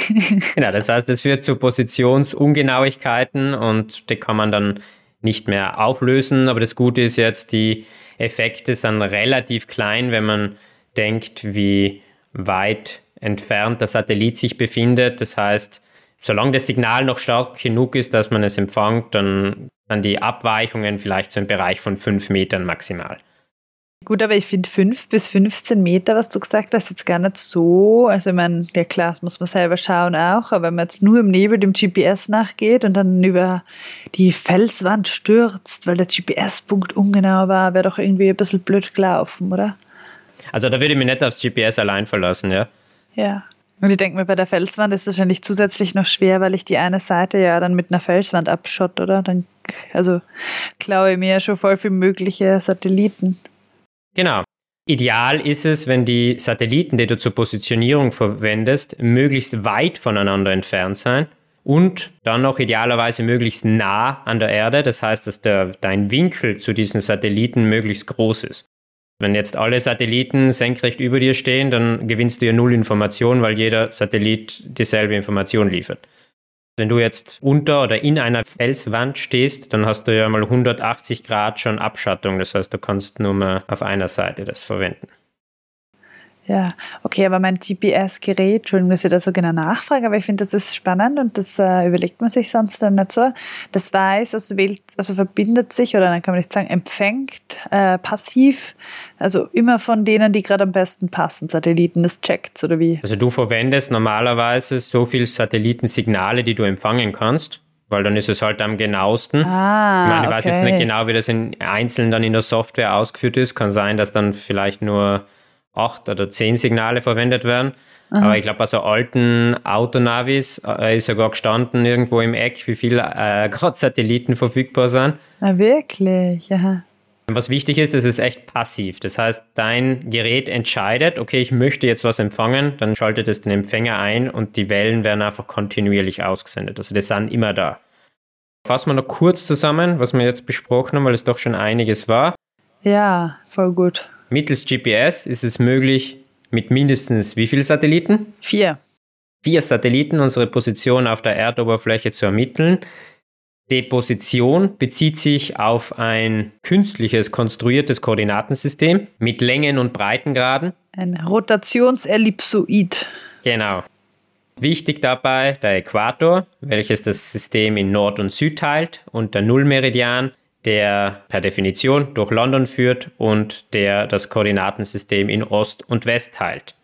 genau, das heißt, es führt zu Positionsungenauigkeiten und die kann man dann nicht mehr auflösen. Aber das Gute ist jetzt, die Effekte sind relativ klein, wenn man denkt, wie weit entfernt der Satellit sich befindet. Das heißt, solange das Signal noch stark genug ist, dass man es empfängt, dann, dann die Abweichungen vielleicht so im Bereich von fünf Metern maximal. Gut, aber ich finde 5 bis 15 Meter, was du gesagt hast, jetzt gar nicht so. Also, ich meine, ja klar, das muss man selber schauen auch, aber wenn man jetzt nur im Nebel dem GPS nachgeht und dann über die Felswand stürzt, weil der GPS-Punkt ungenau war, wäre doch irgendwie ein bisschen blöd gelaufen, oder? Also, da würde ich mich nicht aufs GPS allein verlassen, ja. Ja. Und ich denke mir, bei der Felswand ist es wahrscheinlich zusätzlich noch schwer, weil ich die eine Seite ja dann mit einer Felswand abschott, oder? Dann, also, klaue ich mir ja schon voll viel mögliche Satelliten. Genau. Ideal ist es, wenn die Satelliten, die du zur Positionierung verwendest, möglichst weit voneinander entfernt sein und dann noch idealerweise möglichst nah an der Erde. Das heißt, dass der, dein Winkel zu diesen Satelliten möglichst groß ist. Wenn jetzt alle Satelliten senkrecht über dir stehen, dann gewinnst du ja null Information, weil jeder Satellit dieselbe Information liefert. Wenn du jetzt unter oder in einer Felswand stehst, dann hast du ja mal 180 Grad schon Abschattung. Das heißt, du kannst nur mal auf einer Seite das verwenden. Ja, okay, aber mein GPS-Gerät, Entschuldigung, dass ich da so genau nachfrage, aber ich finde, das ist spannend und das äh, überlegt man sich sonst dann nicht so. Das weiß, also wählt, also verbindet sich oder dann kann man nicht sagen, empfängt äh, passiv, also immer von denen, die gerade am besten passen, Satelliten, das checkt oder wie? Also du verwendest normalerweise so viele Satellitensignale, die du empfangen kannst weil dann ist es halt am genauesten. Ah, ich meine, ich okay. weiß jetzt nicht genau, wie das in Einzelnen dann in der Software ausgeführt ist. Kann sein, dass dann vielleicht nur acht oder zehn Signale verwendet werden. Aha. Aber ich glaube, bei so alten Autonavis äh, ist sogar gestanden irgendwo im Eck, wie viele äh, gerade Satelliten verfügbar sind. Ah, wirklich? Aha. Was wichtig ist, es ist echt passiv. Das heißt, dein Gerät entscheidet, okay, ich möchte jetzt was empfangen, dann schaltet es den Empfänger ein und die Wellen werden einfach kontinuierlich ausgesendet. Also die sind immer da. Fassen wir noch kurz zusammen, was wir jetzt besprochen haben, weil es doch schon einiges war. Ja, voll gut. Mittels GPS ist es möglich, mit mindestens wie vielen Satelliten? Vier. Vier Satelliten unsere Position auf der Erdoberfläche zu ermitteln. Die Position bezieht sich auf ein künstliches konstruiertes Koordinatensystem mit Längen- und Breitengraden. Ein Rotationsellipsoid. Genau. Wichtig dabei der Äquator, welches das System in Nord und Süd teilt, und der Nullmeridian, der per Definition durch London führt und der das Koordinatensystem in Ost und West teilt.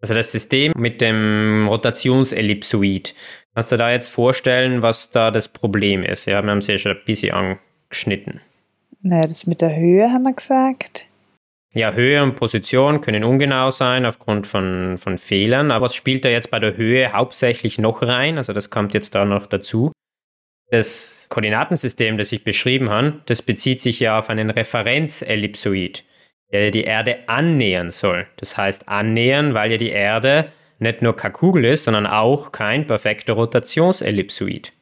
Also das System mit dem Rotationsellipsoid. Kannst du da jetzt vorstellen, was da das Problem ist? Ja, wir haben es ja schon ein bisschen angeschnitten. Naja, das mit der Höhe haben wir gesagt. Ja, Höhe und Position können ungenau sein aufgrund von, von Fehlern, aber was spielt da jetzt bei der Höhe hauptsächlich noch rein? Also das kommt jetzt da noch dazu. Das Koordinatensystem, das ich beschrieben habe, das bezieht sich ja auf einen Referenzellipsoid, der die Erde annähern soll. Das heißt annähern, weil ja die Erde nicht nur keine Kugel ist, sondern auch kein perfekter Rotationsellipsoid.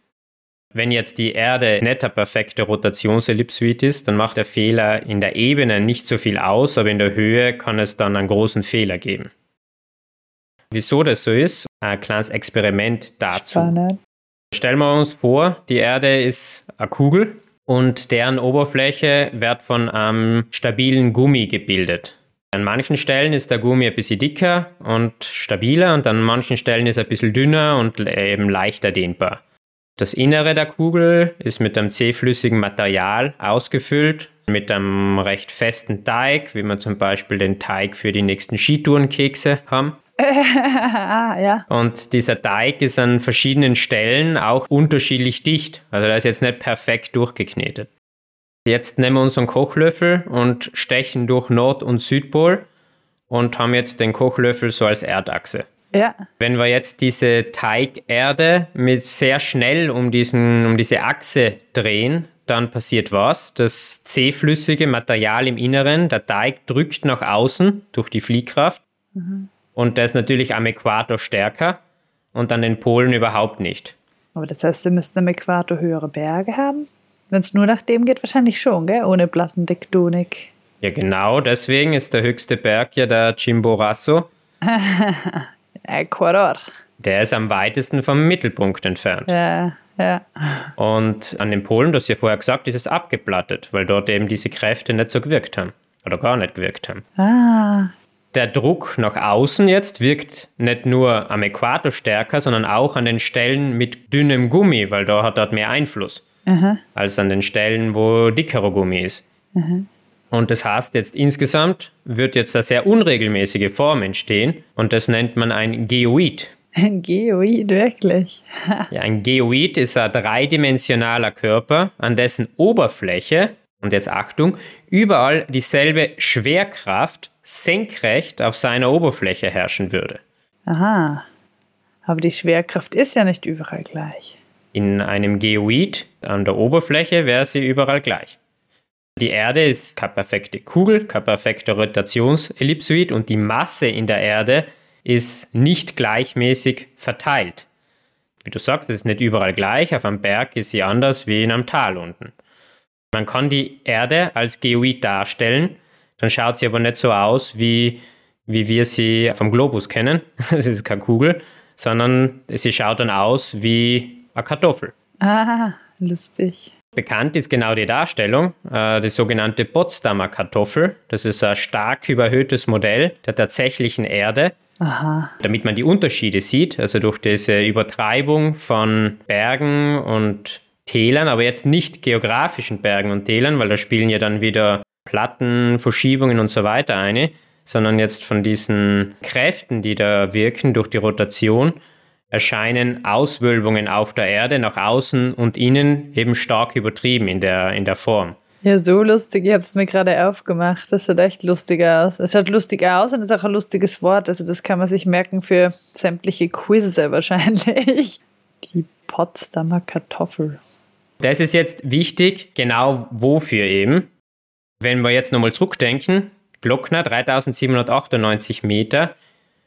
Wenn jetzt die Erde nicht der perfekte Rotationsellipsoid ist, dann macht der Fehler in der Ebene nicht so viel aus, aber in der Höhe kann es dann einen großen Fehler geben. Wieso das so ist, ein kleines Experiment dazu. Spannend. Stellen wir uns vor, die Erde ist eine Kugel und deren Oberfläche wird von einem stabilen Gummi gebildet. An manchen Stellen ist der Gummi ein bisschen dicker und stabiler und an manchen Stellen ist er ein bisschen dünner und eben leichter dehnbar. Das Innere der Kugel ist mit einem zähflüssigen Material ausgefüllt, mit einem recht festen Teig, wie wir zum Beispiel den Teig für die nächsten Skitourenkekse haben. ja. Und dieser Teig ist an verschiedenen Stellen auch unterschiedlich dicht. Also der ist jetzt nicht perfekt durchgeknetet. Jetzt nehmen wir unseren Kochlöffel und stechen durch Nord- und Südpol und haben jetzt den Kochlöffel so als Erdachse. Ja. Wenn wir jetzt diese Teigerde mit sehr schnell um, diesen, um diese Achse drehen, dann passiert was? Das zähflüssige Material im Inneren, der Teig drückt nach außen durch die Fliehkraft mhm. Und der ist natürlich am Äquator stärker und an den Polen überhaupt nicht. Aber das heißt, wir müssten am Äquator höhere Berge haben? Wenn es nur nach dem geht, wahrscheinlich schon, gell? Ohne Plattentektonik. Ja, genau, deswegen ist der höchste Berg ja der Chimborazo. Ecuador. Der ist am weitesten vom Mittelpunkt entfernt. Ja, ja. Und an den Polen, das ja vorher gesagt, ist es abgeplattet, weil dort eben diese Kräfte nicht so gewirkt haben. Oder gar nicht gewirkt haben. Ah. Der Druck nach außen jetzt wirkt nicht nur am Äquator stärker, sondern auch an den Stellen mit dünnem Gummi, weil da hat dort mehr Einfluss, Aha. als an den Stellen, wo dickerer Gummi ist. Aha. Und das heißt jetzt insgesamt wird jetzt eine sehr unregelmäßige Form entstehen und das nennt man ein Geoid. Ein Geoid, wirklich. ja, ein Geoid ist ein dreidimensionaler Körper, an dessen Oberfläche, und jetzt Achtung, überall dieselbe Schwerkraft senkrecht auf seiner Oberfläche herrschen würde. Aha. Aber die Schwerkraft ist ja nicht überall gleich. In einem Geoid an der Oberfläche wäre sie überall gleich. Die Erde ist keine perfekte Kugel, kein perfekter Rotationsellipsoid und die Masse in der Erde ist nicht gleichmäßig verteilt. Wie du sagst, ist nicht überall gleich, auf einem Berg ist sie anders wie in einem Tal unten. Man kann die Erde als Geoid darstellen, dann schaut sie aber nicht so aus, wie, wie wir sie vom Globus kennen. Es ist keine Kugel, sondern sie schaut dann aus wie eine Kartoffel. Ah, lustig. Bekannt ist genau die Darstellung, äh, die sogenannte Potsdamer Kartoffel. Das ist ein stark überhöhtes Modell der tatsächlichen Erde. Aha. Damit man die Unterschiede sieht, also durch diese Übertreibung von Bergen und Tälern, aber jetzt nicht geografischen Bergen und Tälern, weil da spielen ja dann wieder Platten, Verschiebungen und so weiter eine, sondern jetzt von diesen Kräften, die da wirken durch die Rotation, erscheinen Auswölbungen auf der Erde nach außen und innen eben stark übertrieben in der, in der Form. Ja, so lustig. Ich habe es mir gerade aufgemacht. Das sieht echt lustig aus. Es schaut lustig aus und ist auch ein lustiges Wort. Also das kann man sich merken für sämtliche Quizze wahrscheinlich. Die Potsdamer Kartoffel. Das ist jetzt wichtig, genau wofür eben. Wenn wir jetzt nochmal zurückdenken, Glockner 3798 Meter,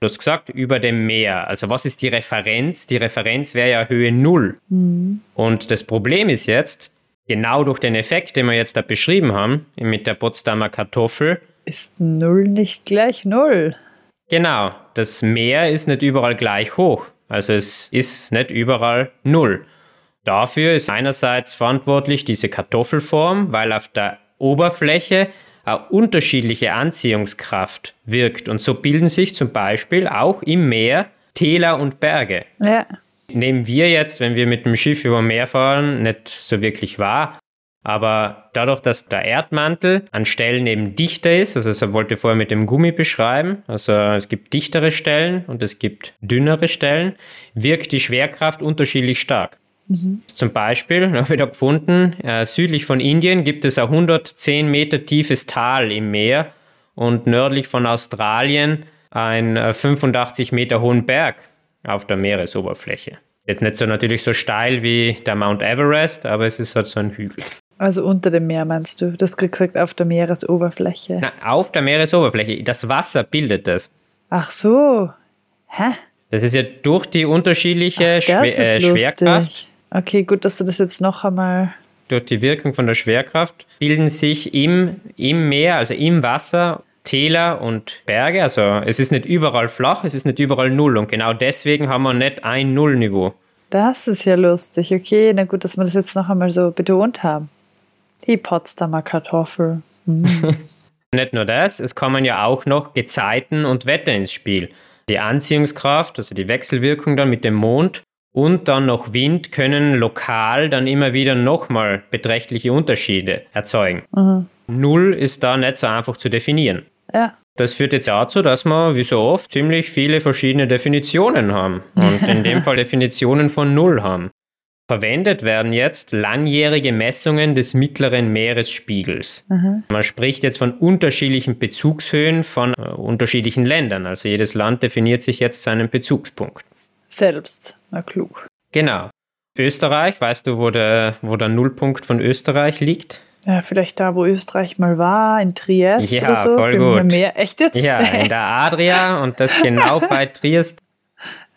Du hast gesagt, über dem Meer. Also was ist die Referenz? Die Referenz wäre ja Höhe 0. Mhm. Und das Problem ist jetzt, genau durch den Effekt, den wir jetzt da beschrieben haben, mit der Potsdamer Kartoffel. Ist 0 nicht gleich 0? Genau, das Meer ist nicht überall gleich hoch. Also es ist nicht überall 0. Dafür ist einerseits verantwortlich diese Kartoffelform, weil auf der Oberfläche eine unterschiedliche Anziehungskraft wirkt. Und so bilden sich zum Beispiel auch im Meer Täler und Berge. Ja. Nehmen wir jetzt, wenn wir mit dem Schiff über Meer fahren, nicht so wirklich wahr. Aber dadurch, dass der Erdmantel an Stellen eben dichter ist, also das wollte ich vorher mit dem Gummi beschreiben, also es gibt dichtere Stellen und es gibt dünnere Stellen, wirkt die Schwerkraft unterschiedlich stark. Mhm. Zum Beispiel, habe ich da gefunden, äh, südlich von Indien gibt es ein 110 Meter tiefes Tal im Meer und nördlich von Australien einen äh, 85 Meter hohen Berg auf der Meeresoberfläche. Jetzt nicht so natürlich so steil wie der Mount Everest, aber es ist halt so ein Hügel. Also unter dem Meer meinst du? Das kriegst gesagt auf der Meeresoberfläche. Na, auf der Meeresoberfläche. Das Wasser bildet das. Ach so. Hä? Das ist ja durch die unterschiedliche Ach, Schwer äh, Schwerkraft Okay, gut, dass du das jetzt noch einmal. Durch die Wirkung von der Schwerkraft bilden sich im, im Meer, also im Wasser, Täler und Berge. Also es ist nicht überall flach, es ist nicht überall Null. Und genau deswegen haben wir nicht ein Nullniveau. Das ist ja lustig. Okay, na gut, dass wir das jetzt noch einmal so betont haben. Die Potsdamer Kartoffel. Mm. nicht nur das, es kommen ja auch noch Gezeiten und Wetter ins Spiel. Die Anziehungskraft, also die Wechselwirkung dann mit dem Mond und dann noch Wind können lokal dann immer wieder nochmal beträchtliche Unterschiede erzeugen. Mhm. Null ist da nicht so einfach zu definieren. Ja. Das führt jetzt dazu, dass wir, wie so oft, ziemlich viele verschiedene Definitionen haben. Und in dem Fall Definitionen von Null haben. Verwendet werden jetzt langjährige Messungen des mittleren Meeresspiegels. Mhm. Man spricht jetzt von unterschiedlichen Bezugshöhen von äh, unterschiedlichen Ländern. Also jedes Land definiert sich jetzt seinen Bezugspunkt. Selbst, na klug. Genau. Österreich, weißt du, wo der, wo der Nullpunkt von Österreich liegt? Ja, vielleicht da, wo Österreich mal war, in Triest ja, oder so. Voll gut. Meer. Echt jetzt? Ja, in der Adria und das genau bei Triest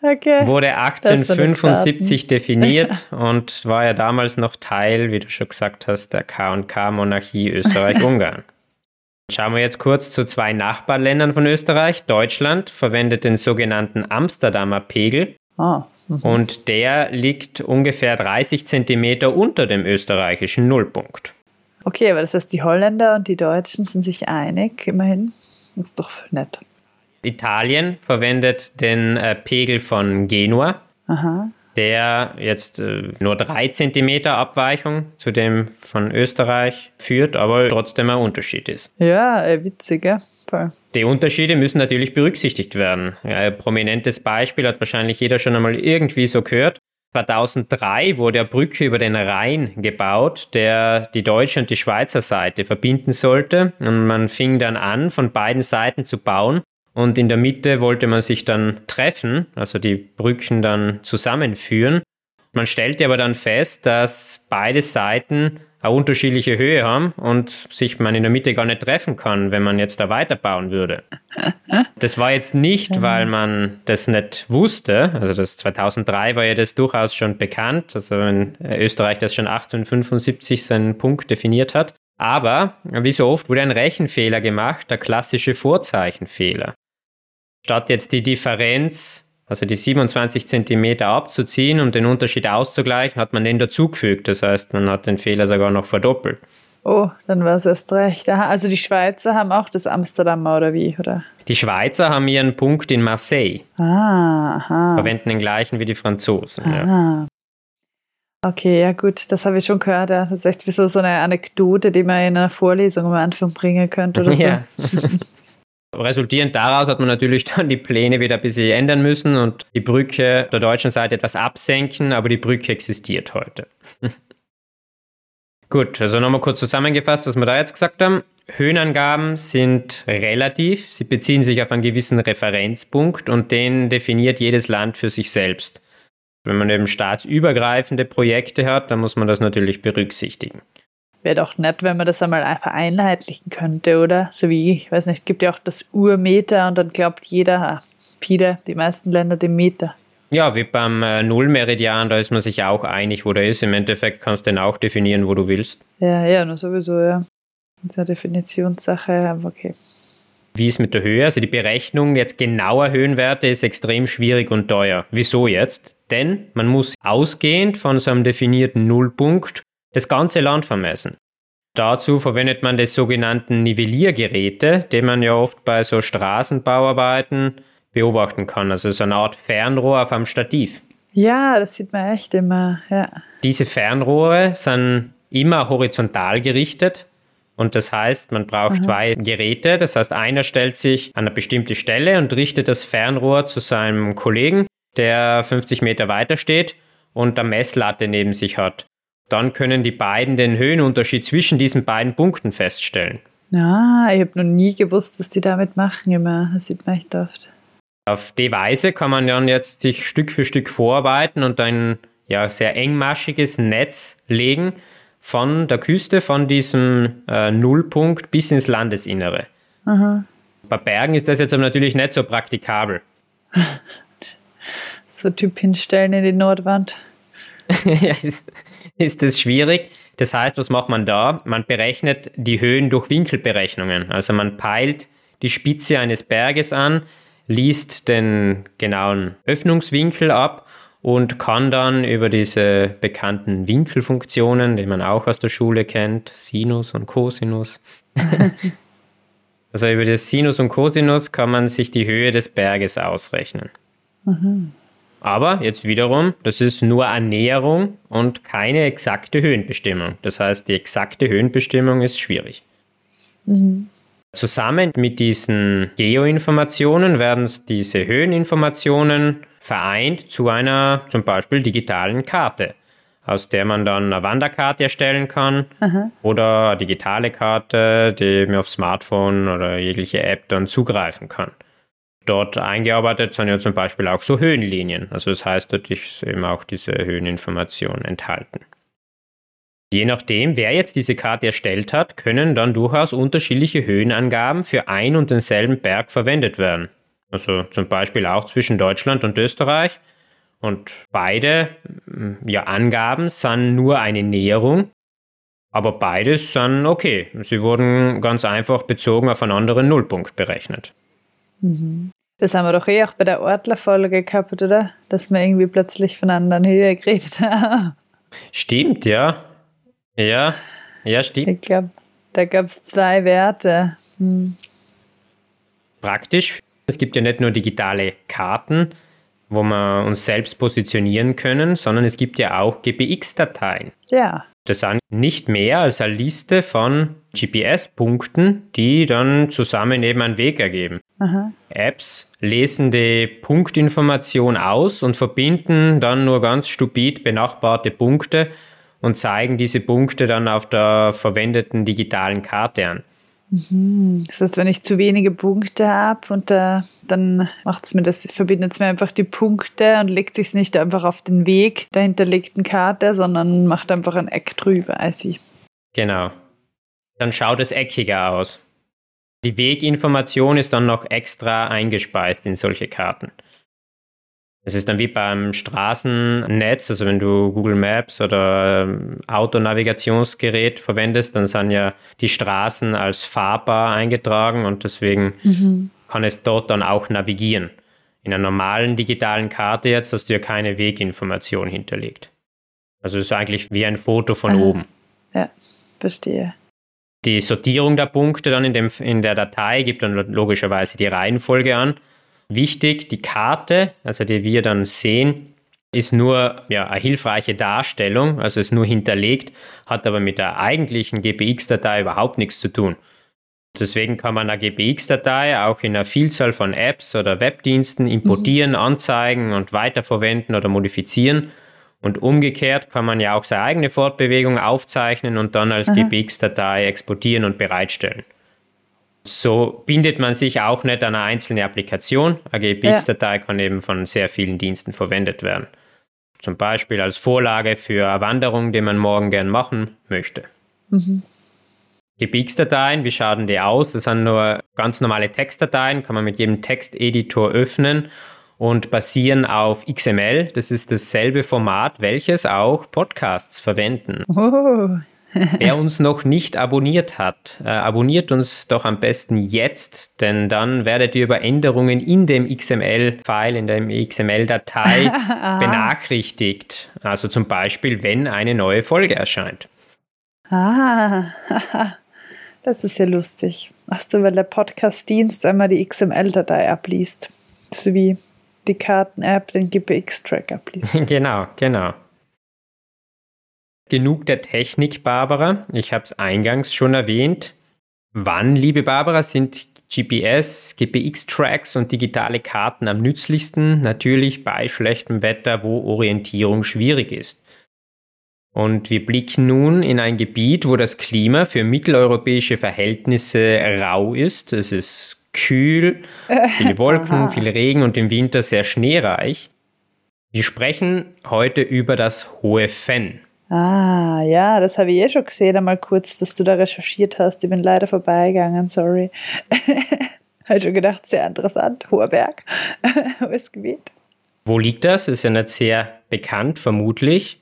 okay. wurde 1875 definiert und war ja damals noch Teil, wie du schon gesagt hast, der K&K-Monarchie Österreich-Ungarn. Schauen wir jetzt kurz zu zwei Nachbarländern von Österreich. Deutschland verwendet den sogenannten Amsterdamer Pegel. Ah, mhm. und der liegt ungefähr 30 Zentimeter unter dem österreichischen Nullpunkt. Okay, aber das heißt, die Holländer und die Deutschen sind sich einig, immerhin. Das ist doch nett. Italien verwendet den äh, Pegel von Genua, Aha. der jetzt äh, nur 3 cm Abweichung zu dem von Österreich führt, aber trotzdem ein Unterschied ist. Ja, äh, witzig, ja. Voll. Die Unterschiede müssen natürlich berücksichtigt werden. Ein prominentes Beispiel hat wahrscheinlich jeder schon einmal irgendwie so gehört. 2003 wurde eine Brücke über den Rhein gebaut, der die deutsche und die Schweizer Seite verbinden sollte. Und man fing dann an, von beiden Seiten zu bauen. Und in der Mitte wollte man sich dann treffen, also die Brücken dann zusammenführen. Man stellte aber dann fest, dass beide Seiten eine unterschiedliche Höhe haben und sich man in der Mitte gar nicht treffen kann, wenn man jetzt da weiterbauen würde. Das war jetzt nicht, weil man das nicht wusste. Also das 2003 war ja das durchaus schon bekannt. Also wenn Österreich das schon 1875 seinen Punkt definiert hat. Aber wie so oft wurde ein Rechenfehler gemacht, der klassische Vorzeichenfehler statt jetzt die Differenz, also die 27 Zentimeter abzuziehen, um den Unterschied auszugleichen, hat man den dazugefügt. Das heißt, man hat den Fehler sogar noch verdoppelt. Oh, dann war es erst recht. Aha, also die Schweizer haben auch das Amsterdamer oder wie, oder? Die Schweizer haben ihren Punkt in Marseille. Ah, aha. Verwenden den gleichen wie die Franzosen. Ah. Ja. Okay, ja gut, das habe ich schon gehört. Ja. Das ist echt wie so, so eine Anekdote, die man in einer Vorlesung am Anfang bringen könnte oder so. Ja. Resultierend daraus hat man natürlich dann die Pläne wieder ein bisschen ändern müssen und die Brücke der deutschen Seite etwas absenken, aber die Brücke existiert heute. Gut, also nochmal kurz zusammengefasst, was wir da jetzt gesagt haben. Höhenangaben sind relativ, sie beziehen sich auf einen gewissen Referenzpunkt und den definiert jedes Land für sich selbst. Wenn man eben staatsübergreifende Projekte hat, dann muss man das natürlich berücksichtigen. Wäre doch nett, wenn man das einmal vereinheitlichen könnte, oder? So wie, ich weiß nicht, gibt ja auch das Urmeter und dann glaubt jeder, viele, die meisten Länder, dem Meter. Ja, wie beim äh, Nullmeridian, da ist man sich auch einig, wo der ist. Im Endeffekt kannst du den auch definieren, wo du willst. Ja, ja, nur sowieso, ja. Das ist eine Definitionssache, aber okay. Wie ist mit der Höhe? Also die Berechnung jetzt genauer Höhenwerte ist extrem schwierig und teuer. Wieso jetzt? Denn man muss ausgehend von so einem definierten Nullpunkt das ganze Land vermessen. Dazu verwendet man die sogenannten Nivelliergeräte, die man ja oft bei so Straßenbauarbeiten beobachten kann. Also so eine Art Fernrohr auf einem Stativ. Ja, das sieht man echt immer. Ja. Diese Fernrohre sind immer horizontal gerichtet. Und das heißt, man braucht Aha. zwei Geräte. Das heißt, einer stellt sich an eine bestimmte Stelle und richtet das Fernrohr zu seinem Kollegen, der 50 Meter weiter steht und eine Messlatte neben sich hat dann können die beiden den Höhenunterschied zwischen diesen beiden Punkten feststellen. Ah, ich habe noch nie gewusst, was die damit machen immer. Das sieht man echt oft. Auf die Weise kann man dann jetzt sich Stück für Stück vorarbeiten und ein ja, sehr engmaschiges Netz legen von der Küste, von diesem äh, Nullpunkt bis ins Landesinnere. Aha. Bei Bergen ist das jetzt aber natürlich nicht so praktikabel. so Typ hinstellen in die Nordwand. ja, ist, ist das schwierig. Das heißt, was macht man da? Man berechnet die Höhen durch Winkelberechnungen. Also man peilt die Spitze eines Berges an, liest den genauen Öffnungswinkel ab und kann dann über diese bekannten Winkelfunktionen, die man auch aus der Schule kennt, Sinus und Cosinus, also über das Sinus und Cosinus kann man sich die Höhe des Berges ausrechnen. Mhm. Aber jetzt wiederum, das ist nur Annäherung und keine exakte Höhenbestimmung. Das heißt, die exakte Höhenbestimmung ist schwierig. Mhm. Zusammen mit diesen Geoinformationen werden diese Höheninformationen vereint zu einer zum Beispiel digitalen Karte. aus der man dann eine Wanderkarte erstellen kann Aha. oder eine digitale Karte, die man auf Smartphone oder jegliche App dann zugreifen kann. Dort eingearbeitet sind ja zum Beispiel auch so Höhenlinien. Also das heißt, dort ist eben auch diese Höheninformation enthalten. Je nachdem, wer jetzt diese Karte erstellt hat, können dann durchaus unterschiedliche Höhenangaben für ein und denselben Berg verwendet werden. Also zum Beispiel auch zwischen Deutschland und Österreich. Und beide ja, Angaben sind nur eine Näherung, aber beides sind okay. Sie wurden ganz einfach bezogen auf einen anderen Nullpunkt berechnet. Mhm. Das haben wir doch eh auch bei der Ortler-Folge gehabt, oder? Dass wir irgendwie plötzlich von anderen Höhe geredet haben. Stimmt, ja. Ja, ja, stimmt. Ich glaube, da gab es zwei Werte. Hm. Praktisch. Es gibt ja nicht nur digitale Karten, wo wir uns selbst positionieren können, sondern es gibt ja auch GPX-Dateien. Ja. Das sind nicht mehr als eine Liste von GPS-Punkten, die dann zusammen eben einen Weg ergeben. Aha. Apps lesen die Punktinformation aus und verbinden dann nur ganz stupid benachbarte Punkte und zeigen diese Punkte dann auf der verwendeten digitalen Karte an. Mhm. Das heißt, wenn ich zu wenige Punkte habe und äh, dann macht es mir das, verbindet es mir einfach die Punkte und legt sich nicht einfach auf den Weg der hinterlegten Karte, sondern macht einfach ein Eck drüber, als ich. Genau. Dann schaut es eckiger aus. Die Weginformation ist dann noch extra eingespeist in solche Karten. Es ist dann wie beim Straßennetz, also wenn du Google Maps oder ähm, Autonavigationsgerät verwendest, dann sind ja die Straßen als fahrbar eingetragen und deswegen mhm. kann es dort dann auch navigieren. In einer normalen digitalen Karte jetzt hast du ja keine Weginformation hinterlegt. Also es ist eigentlich wie ein Foto von Aha. oben. Ja, verstehe. Die Sortierung der Punkte dann in, dem, in der Datei gibt dann logischerweise die Reihenfolge an. Wichtig, die Karte, also die wir dann sehen, ist nur ja, eine hilfreiche Darstellung, also ist nur hinterlegt, hat aber mit der eigentlichen GPX-Datei überhaupt nichts zu tun. Deswegen kann man eine GPX-Datei auch in einer Vielzahl von Apps oder Webdiensten importieren, mhm. anzeigen und weiterverwenden oder modifizieren. Und umgekehrt kann man ja auch seine eigene Fortbewegung aufzeichnen und dann als GPX-Datei exportieren und bereitstellen. So bindet man sich auch nicht an eine einzelne Applikation. Eine GPX-Datei ja. kann eben von sehr vielen Diensten verwendet werden. Zum Beispiel als Vorlage für eine Wanderung, die man morgen gern machen möchte. Mhm. GPX-Dateien, wie schauen die aus? Das sind nur ganz normale Textdateien, kann man mit jedem Texteditor öffnen und basieren auf XML. Das ist dasselbe Format, welches auch Podcasts verwenden. Oh. Wer uns noch nicht abonniert hat, äh, abonniert uns doch am besten jetzt, denn dann werdet ihr über Änderungen in dem XML-File, in der XML-Datei benachrichtigt. Also zum Beispiel, wenn eine neue Folge erscheint. Ah, das ist ja lustig. Ach so, weil der Podcast-Dienst einmal die XML-Datei abliest. So wie die Karten-App den GPX-Track abliest. genau, genau. Genug der Technik, Barbara. Ich habe es eingangs schon erwähnt. Wann, liebe Barbara, sind GPS, GPX-Tracks und digitale Karten am nützlichsten? Natürlich bei schlechtem Wetter, wo Orientierung schwierig ist. Und wir blicken nun in ein Gebiet, wo das Klima für mitteleuropäische Verhältnisse rau ist. Es ist kühl, viele Wolken, viel Regen und im Winter sehr schneereich. Wir sprechen heute über das hohe Fenn. Ah, ja, das habe ich eh schon gesehen, einmal kurz, dass du da recherchiert hast. Ich bin leider vorbeigegangen, sorry. habe schon gedacht, sehr interessant. Hoher Berg. Was Gebiet. Wo liegt das? Ist ja nicht sehr bekannt, vermutlich.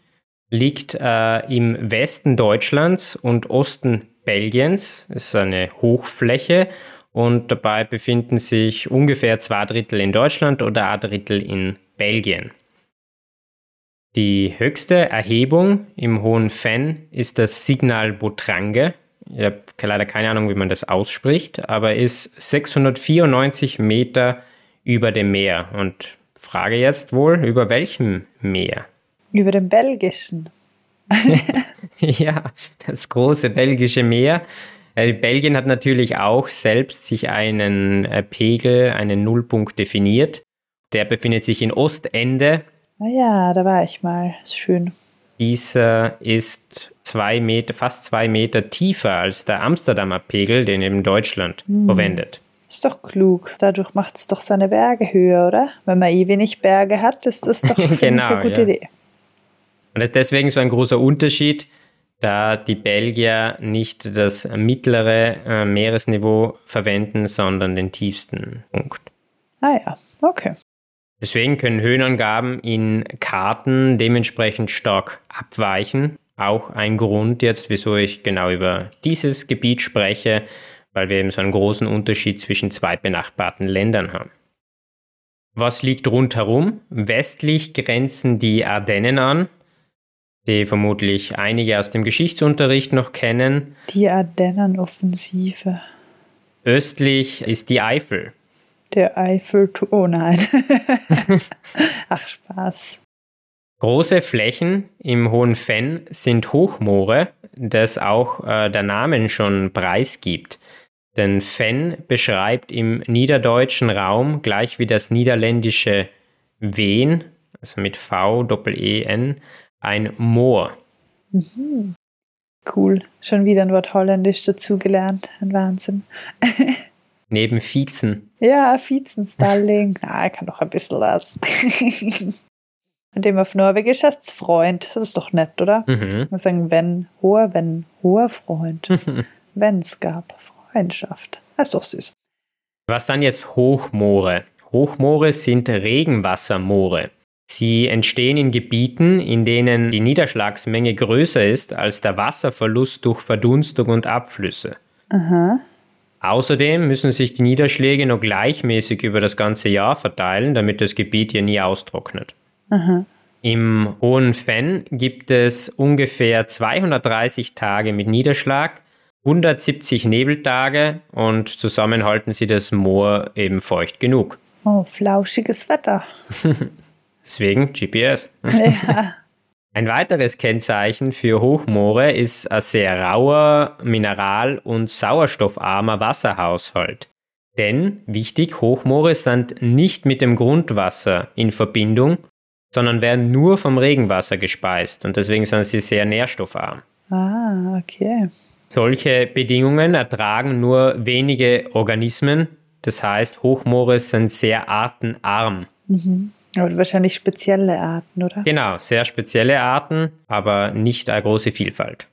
Liegt äh, im Westen Deutschlands und Osten Belgiens. Ist eine Hochfläche und dabei befinden sich ungefähr zwei Drittel in Deutschland oder ein Drittel in Belgien. Die höchste Erhebung im Hohen Fenn ist das Signal Botrange. Ich habe leider keine Ahnung, wie man das ausspricht, aber ist 694 Meter über dem Meer. Und frage jetzt wohl, über welchem Meer? Über dem belgischen. ja, das große belgische Meer. Belgien hat natürlich auch selbst sich einen äh, Pegel, einen Nullpunkt definiert. Der befindet sich in Ostende Ah ja, da war ich mal. Ist schön. Dieser ist zwei Meter, fast zwei Meter tiefer als der Amsterdamer Pegel, den eben Deutschland hm. verwendet. Ist doch klug. Dadurch macht es doch seine Berge höher, oder? Wenn man eh wenig Berge hat, ist das doch genau, eine gute ja. Idee. Und das ist deswegen so ein großer Unterschied, da die Belgier nicht das mittlere äh, Meeresniveau verwenden, sondern den tiefsten Punkt. Ah ja, okay. Deswegen können Höhenangaben in Karten dementsprechend stark abweichen. Auch ein Grund jetzt, wieso ich genau über dieses Gebiet spreche, weil wir eben so einen großen Unterschied zwischen zwei benachbarten Ländern haben. Was liegt rundherum? Westlich grenzen die Ardennen an, die vermutlich einige aus dem Geschichtsunterricht noch kennen. Die Ardennenoffensive. Östlich ist die Eifel. Der Eifel, oh nein. Ach Spaß. Große Flächen im Hohen Fenn sind Hochmoore, das auch äh, der Name schon preisgibt. Denn Fenn beschreibt im niederdeutschen Raum gleich wie das niederländische Wen, also mit V, Doppel-E-N, ein Moor. Mhm. Cool. Schon wieder ein Wort Holländisch dazugelernt. Ein Wahnsinn. Neben Viezen. Ja, Viezenstalling. ah, er kann doch ein bisschen was. Und dem auf Norwegisch heißt es Freund. Das ist doch nett, oder? Mhm. Wir sagen, wenn, hoher, wenn, hoher Freund. wenn es gab, Freundschaft. Das ist doch süß. Was dann jetzt Hochmoore? Hochmoore sind Regenwassermoore. Sie entstehen in Gebieten, in denen die Niederschlagsmenge größer ist als der Wasserverlust durch Verdunstung und Abflüsse. Aha. Außerdem müssen sich die Niederschläge noch gleichmäßig über das ganze Jahr verteilen, damit das Gebiet hier nie austrocknet. Aha. Im Hohen Fenn gibt es ungefähr 230 Tage mit Niederschlag, 170 Nebeltage und zusammen halten sie das Moor eben feucht genug. Oh, flauschiges Wetter. Deswegen GPS. Ja. Ein weiteres Kennzeichen für Hochmoore ist ein sehr rauer, mineral- und sauerstoffarmer Wasserhaushalt. Denn, wichtig, Hochmoore sind nicht mit dem Grundwasser in Verbindung, sondern werden nur vom Regenwasser gespeist und deswegen sind sie sehr nährstoffarm. Ah, okay. Solche Bedingungen ertragen nur wenige Organismen, das heißt, Hochmoore sind sehr artenarm. Mhm. Aber wahrscheinlich spezielle Arten, oder? Genau, sehr spezielle Arten, aber nicht eine große Vielfalt.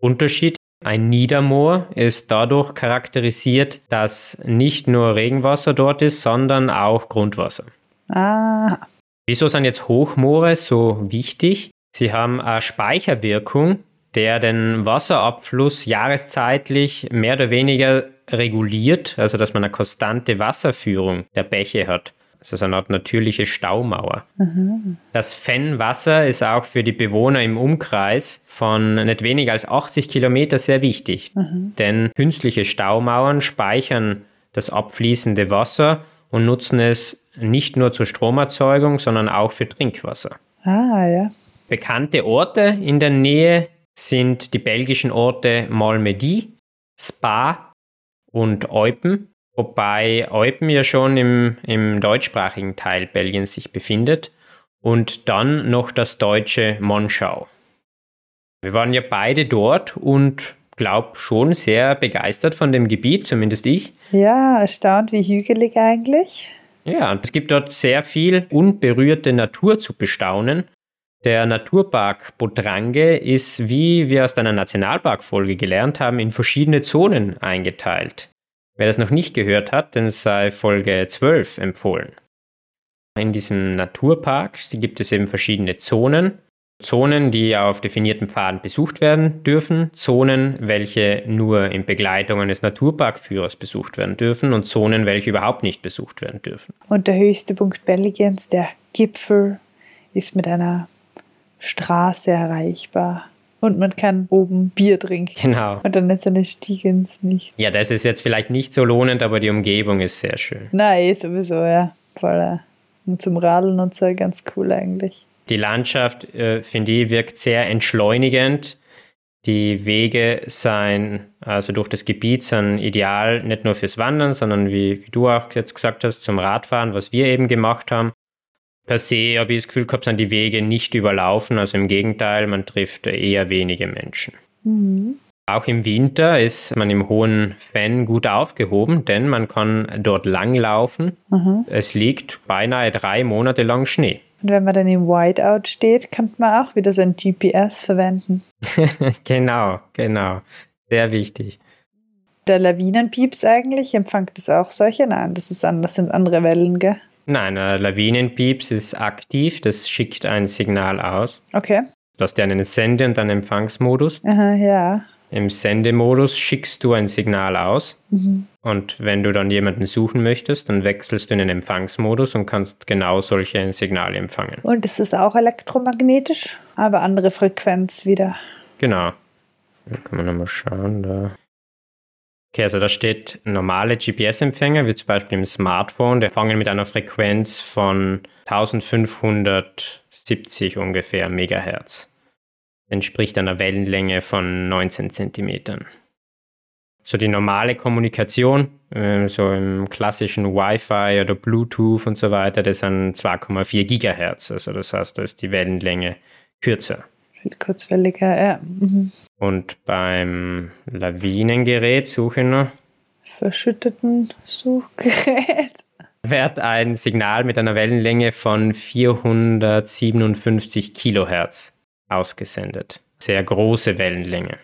Unterschied, ein Niedermoor ist dadurch charakterisiert, dass nicht nur Regenwasser dort ist, sondern auch Grundwasser. Ah. Wieso sind jetzt Hochmoore so wichtig? Sie haben eine Speicherwirkung, der den Wasserabfluss jahreszeitlich mehr oder weniger reguliert, also dass man eine konstante Wasserführung der Bäche hat. Das ist eine Art natürliche Staumauer. Mhm. Das Fennwasser ist auch für die Bewohner im Umkreis von nicht weniger als 80 Kilometer sehr wichtig. Mhm. Denn künstliche Staumauern speichern das abfließende Wasser und nutzen es nicht nur zur Stromerzeugung, sondern auch für Trinkwasser. Ah, ja. Bekannte Orte in der Nähe sind die belgischen Orte Malmedy, Spa und Eupen. Wobei Eupen ja schon im, im deutschsprachigen Teil Belgiens sich befindet. Und dann noch das deutsche Monschau. Wir waren ja beide dort und glaube schon sehr begeistert von dem Gebiet, zumindest ich. Ja, erstaunt, wie hügelig eigentlich. Ja, und es gibt dort sehr viel unberührte Natur zu bestaunen. Der Naturpark Botrange ist, wie wir aus deiner Nationalparkfolge gelernt haben, in verschiedene Zonen eingeteilt. Wer das noch nicht gehört hat, den sei Folge 12 empfohlen. In diesem Naturpark gibt es eben verschiedene Zonen. Zonen, die auf definierten Pfaden besucht werden dürfen, Zonen, welche nur in Begleitung eines Naturparkführers besucht werden dürfen und Zonen, welche überhaupt nicht besucht werden dürfen. Und der höchste Punkt Belgiens, der Gipfel, ist mit einer Straße erreichbar und man kann oben Bier trinken. Genau. Und dann ist eine Stiege ins Nichts. Ja, das ist jetzt vielleicht nicht so lohnend, aber die Umgebung ist sehr schön. Nein, sowieso, ja. Voll. Und zum Radeln und so ganz cool eigentlich. Die Landschaft, äh, finde ich, wirkt sehr entschleunigend. Die Wege sein, also durch das Gebiet, sind ideal nicht nur fürs Wandern, sondern wie, wie du auch jetzt gesagt hast, zum Radfahren, was wir eben gemacht haben. Per se habe ich das Gefühl gehabt, sind die Wege nicht überlaufen. Also im Gegenteil, man trifft eher wenige Menschen. Mhm. Auch im Winter ist man im hohen Fenn gut aufgehoben, denn man kann dort langlaufen. Mhm. Es liegt beinahe drei Monate lang Schnee. Und wenn man dann im Whiteout steht, kann man auch wieder sein GPS verwenden. genau, genau. Sehr wichtig. Der Lawinenpieps eigentlich, empfängt das auch solche? Nein, das, ist an, das sind andere Wellen, gell? Nein, der Lawinenpieps ist aktiv, das schickt ein Signal aus. Okay. Du hast ja einen Sende- und einen Empfangsmodus. Aha, ja. Im Sendemodus schickst du ein Signal aus mhm. und wenn du dann jemanden suchen möchtest, dann wechselst du in den Empfangsmodus und kannst genau solche Signale empfangen. Und es ist auch elektromagnetisch, aber andere Frequenz wieder. Genau. Da kann man nochmal schauen. Da. Okay, also da steht normale GPS-Empfänger, wie zum Beispiel im Smartphone, der fangen mit einer Frequenz von 1570 ungefähr Megahertz entspricht einer Wellenlänge von 19 Zentimetern. So die normale Kommunikation, äh, so im klassischen Wi-Fi oder Bluetooth und so weiter, das sind 2,4 Gigahertz. Also das heißt, da ist die Wellenlänge kürzer. Viel kurzwelliger, ja. Mhm. Und beim Lawinengerät suche ich noch. Verschütteten Suchgerät. Wird ein Signal mit einer Wellenlänge von 457 Kilohertz ausgesendet. Sehr große Wellenlänge.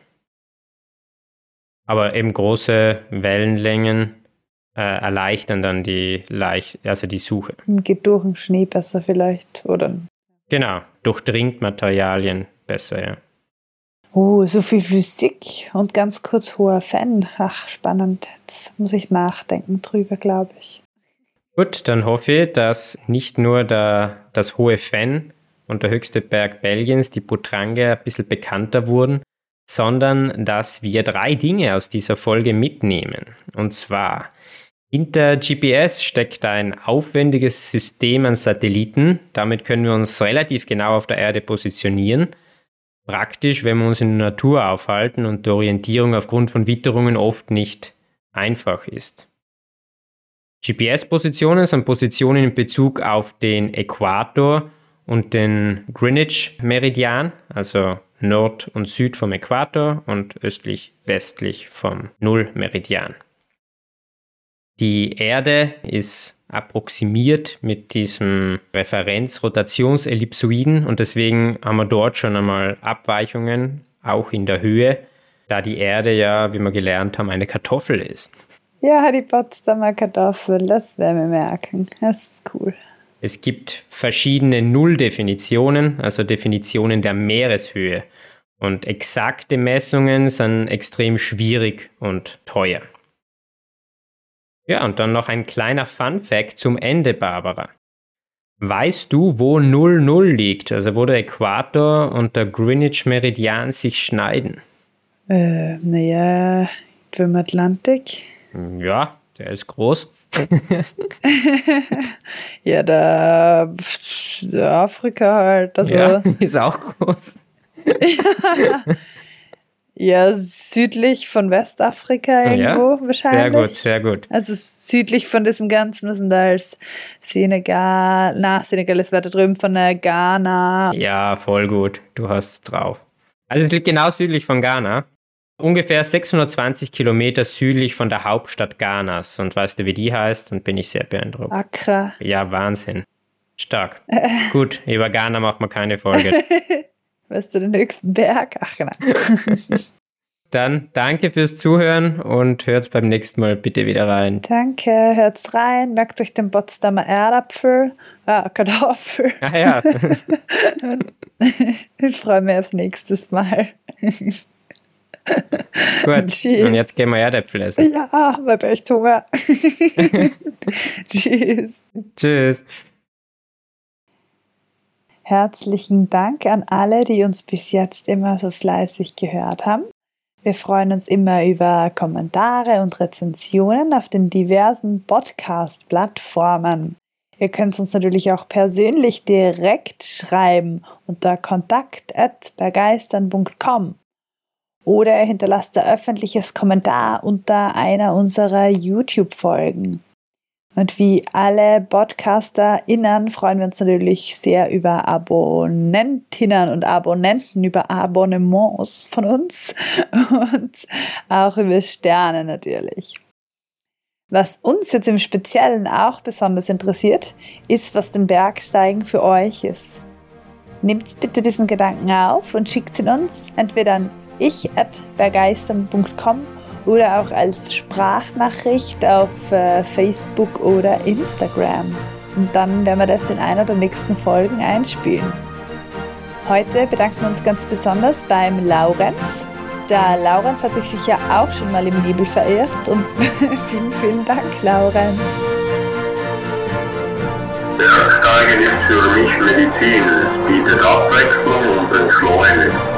Aber eben große Wellenlängen äh, erleichtern dann die, leicht, also die Suche. Geht durch den Schnee besser vielleicht, oder? Genau, durchdringt Materialien besser, ja. Oh, so viel Physik und ganz kurz hoher Fan. Ach, spannend. Jetzt muss ich nachdenken drüber, glaube ich. Gut, dann hoffe ich, dass nicht nur der, das hohe Fan und der höchste Berg Belgiens, die Butrange, ein bisschen bekannter wurden, sondern dass wir drei Dinge aus dieser Folge mitnehmen. Und zwar, hinter GPS steckt ein aufwendiges System an Satelliten. Damit können wir uns relativ genau auf der Erde positionieren. Praktisch, wenn wir uns in der Natur aufhalten und die Orientierung aufgrund von Witterungen oft nicht einfach ist. GPS-Positionen sind Positionen in Bezug auf den Äquator und den Greenwich-Meridian, also Nord und Süd vom Äquator und östlich-westlich vom Nullmeridian. Die Erde ist approximiert mit diesem Referenzrotationsellipsoiden und deswegen haben wir dort schon einmal Abweichungen, auch in der Höhe, da die Erde ja, wie wir gelernt haben, eine Kartoffel ist. Ja, die Potsdamer Kartoffel, das werden wir merken. Das ist cool. Es gibt verschiedene Nulldefinitionen, also Definitionen der Meereshöhe. Und exakte Messungen sind extrem schwierig und teuer. Ja, und dann noch ein kleiner Fun fact zum Ende, Barbara. Weißt du, wo 00 liegt, also wo der Äquator und der Greenwich Meridian sich schneiden? Äh, naja, im Atlantik. Ja, der ist groß. ja, der, der, Afrika halt. Also, ja, ist auch groß. ja, südlich von Westafrika irgendwo ja, wahrscheinlich. Sehr gut, sehr gut. Also südlich von diesem Ganzen, was sind da als Senegal, na, Senegal ist weiter drüben von der Ghana. Ja, voll gut. Du hast drauf. Also es liegt genau südlich von Ghana. Ungefähr 620 Kilometer südlich von der Hauptstadt Ghanas. Und weißt du, wie die heißt? Und bin ich sehr beeindruckt. Accra. Ja, Wahnsinn. Stark. Gut, über Ghana macht man keine Folge. weißt du den höchsten Berg? Ach, genau. Dann danke fürs Zuhören und hört's beim nächsten Mal bitte wieder rein. Danke, hört's rein, merkt euch den Potsdamer Erdapfel, äh, Kartoffel. Ah ja. ich freue mich aufs nächste Mal. Gut, Tschüss. und jetzt gehen wir Erdäpfel essen. Ja, weil ich echt Hunger. Tschüss. Tschüss. Herzlichen Dank an alle, die uns bis jetzt immer so fleißig gehört haben. Wir freuen uns immer über Kommentare und Rezensionen auf den diversen Podcast-Plattformen. Ihr könnt uns natürlich auch persönlich direkt schreiben unter kontakt.begeistern.com oder hinterlasst ein öffentliches Kommentar unter einer unserer YouTube-Folgen. Und wie alle PodcasterInnen freuen wir uns natürlich sehr über Abonnentinnen und Abonnenten, über Abonnements von uns und auch über Sterne natürlich. Was uns jetzt im Speziellen auch besonders interessiert, ist, was den Bergsteigen für euch ist. Nehmt bitte diesen Gedanken auf und schickt ihn uns entweder an ich.bergeistern.com oder auch als Sprachnachricht auf äh, Facebook oder Instagram. Und dann werden wir das in einer der nächsten Folgen einspielen. Heute bedanken wir uns ganz besonders beim Laurenz. Der Laurenz hat sich sicher auch schon mal im Nebel verirrt und vielen, vielen Dank, Laurenz. Der Steigen ist für mich Medizin, es bietet Abwechslung und entschleunigt.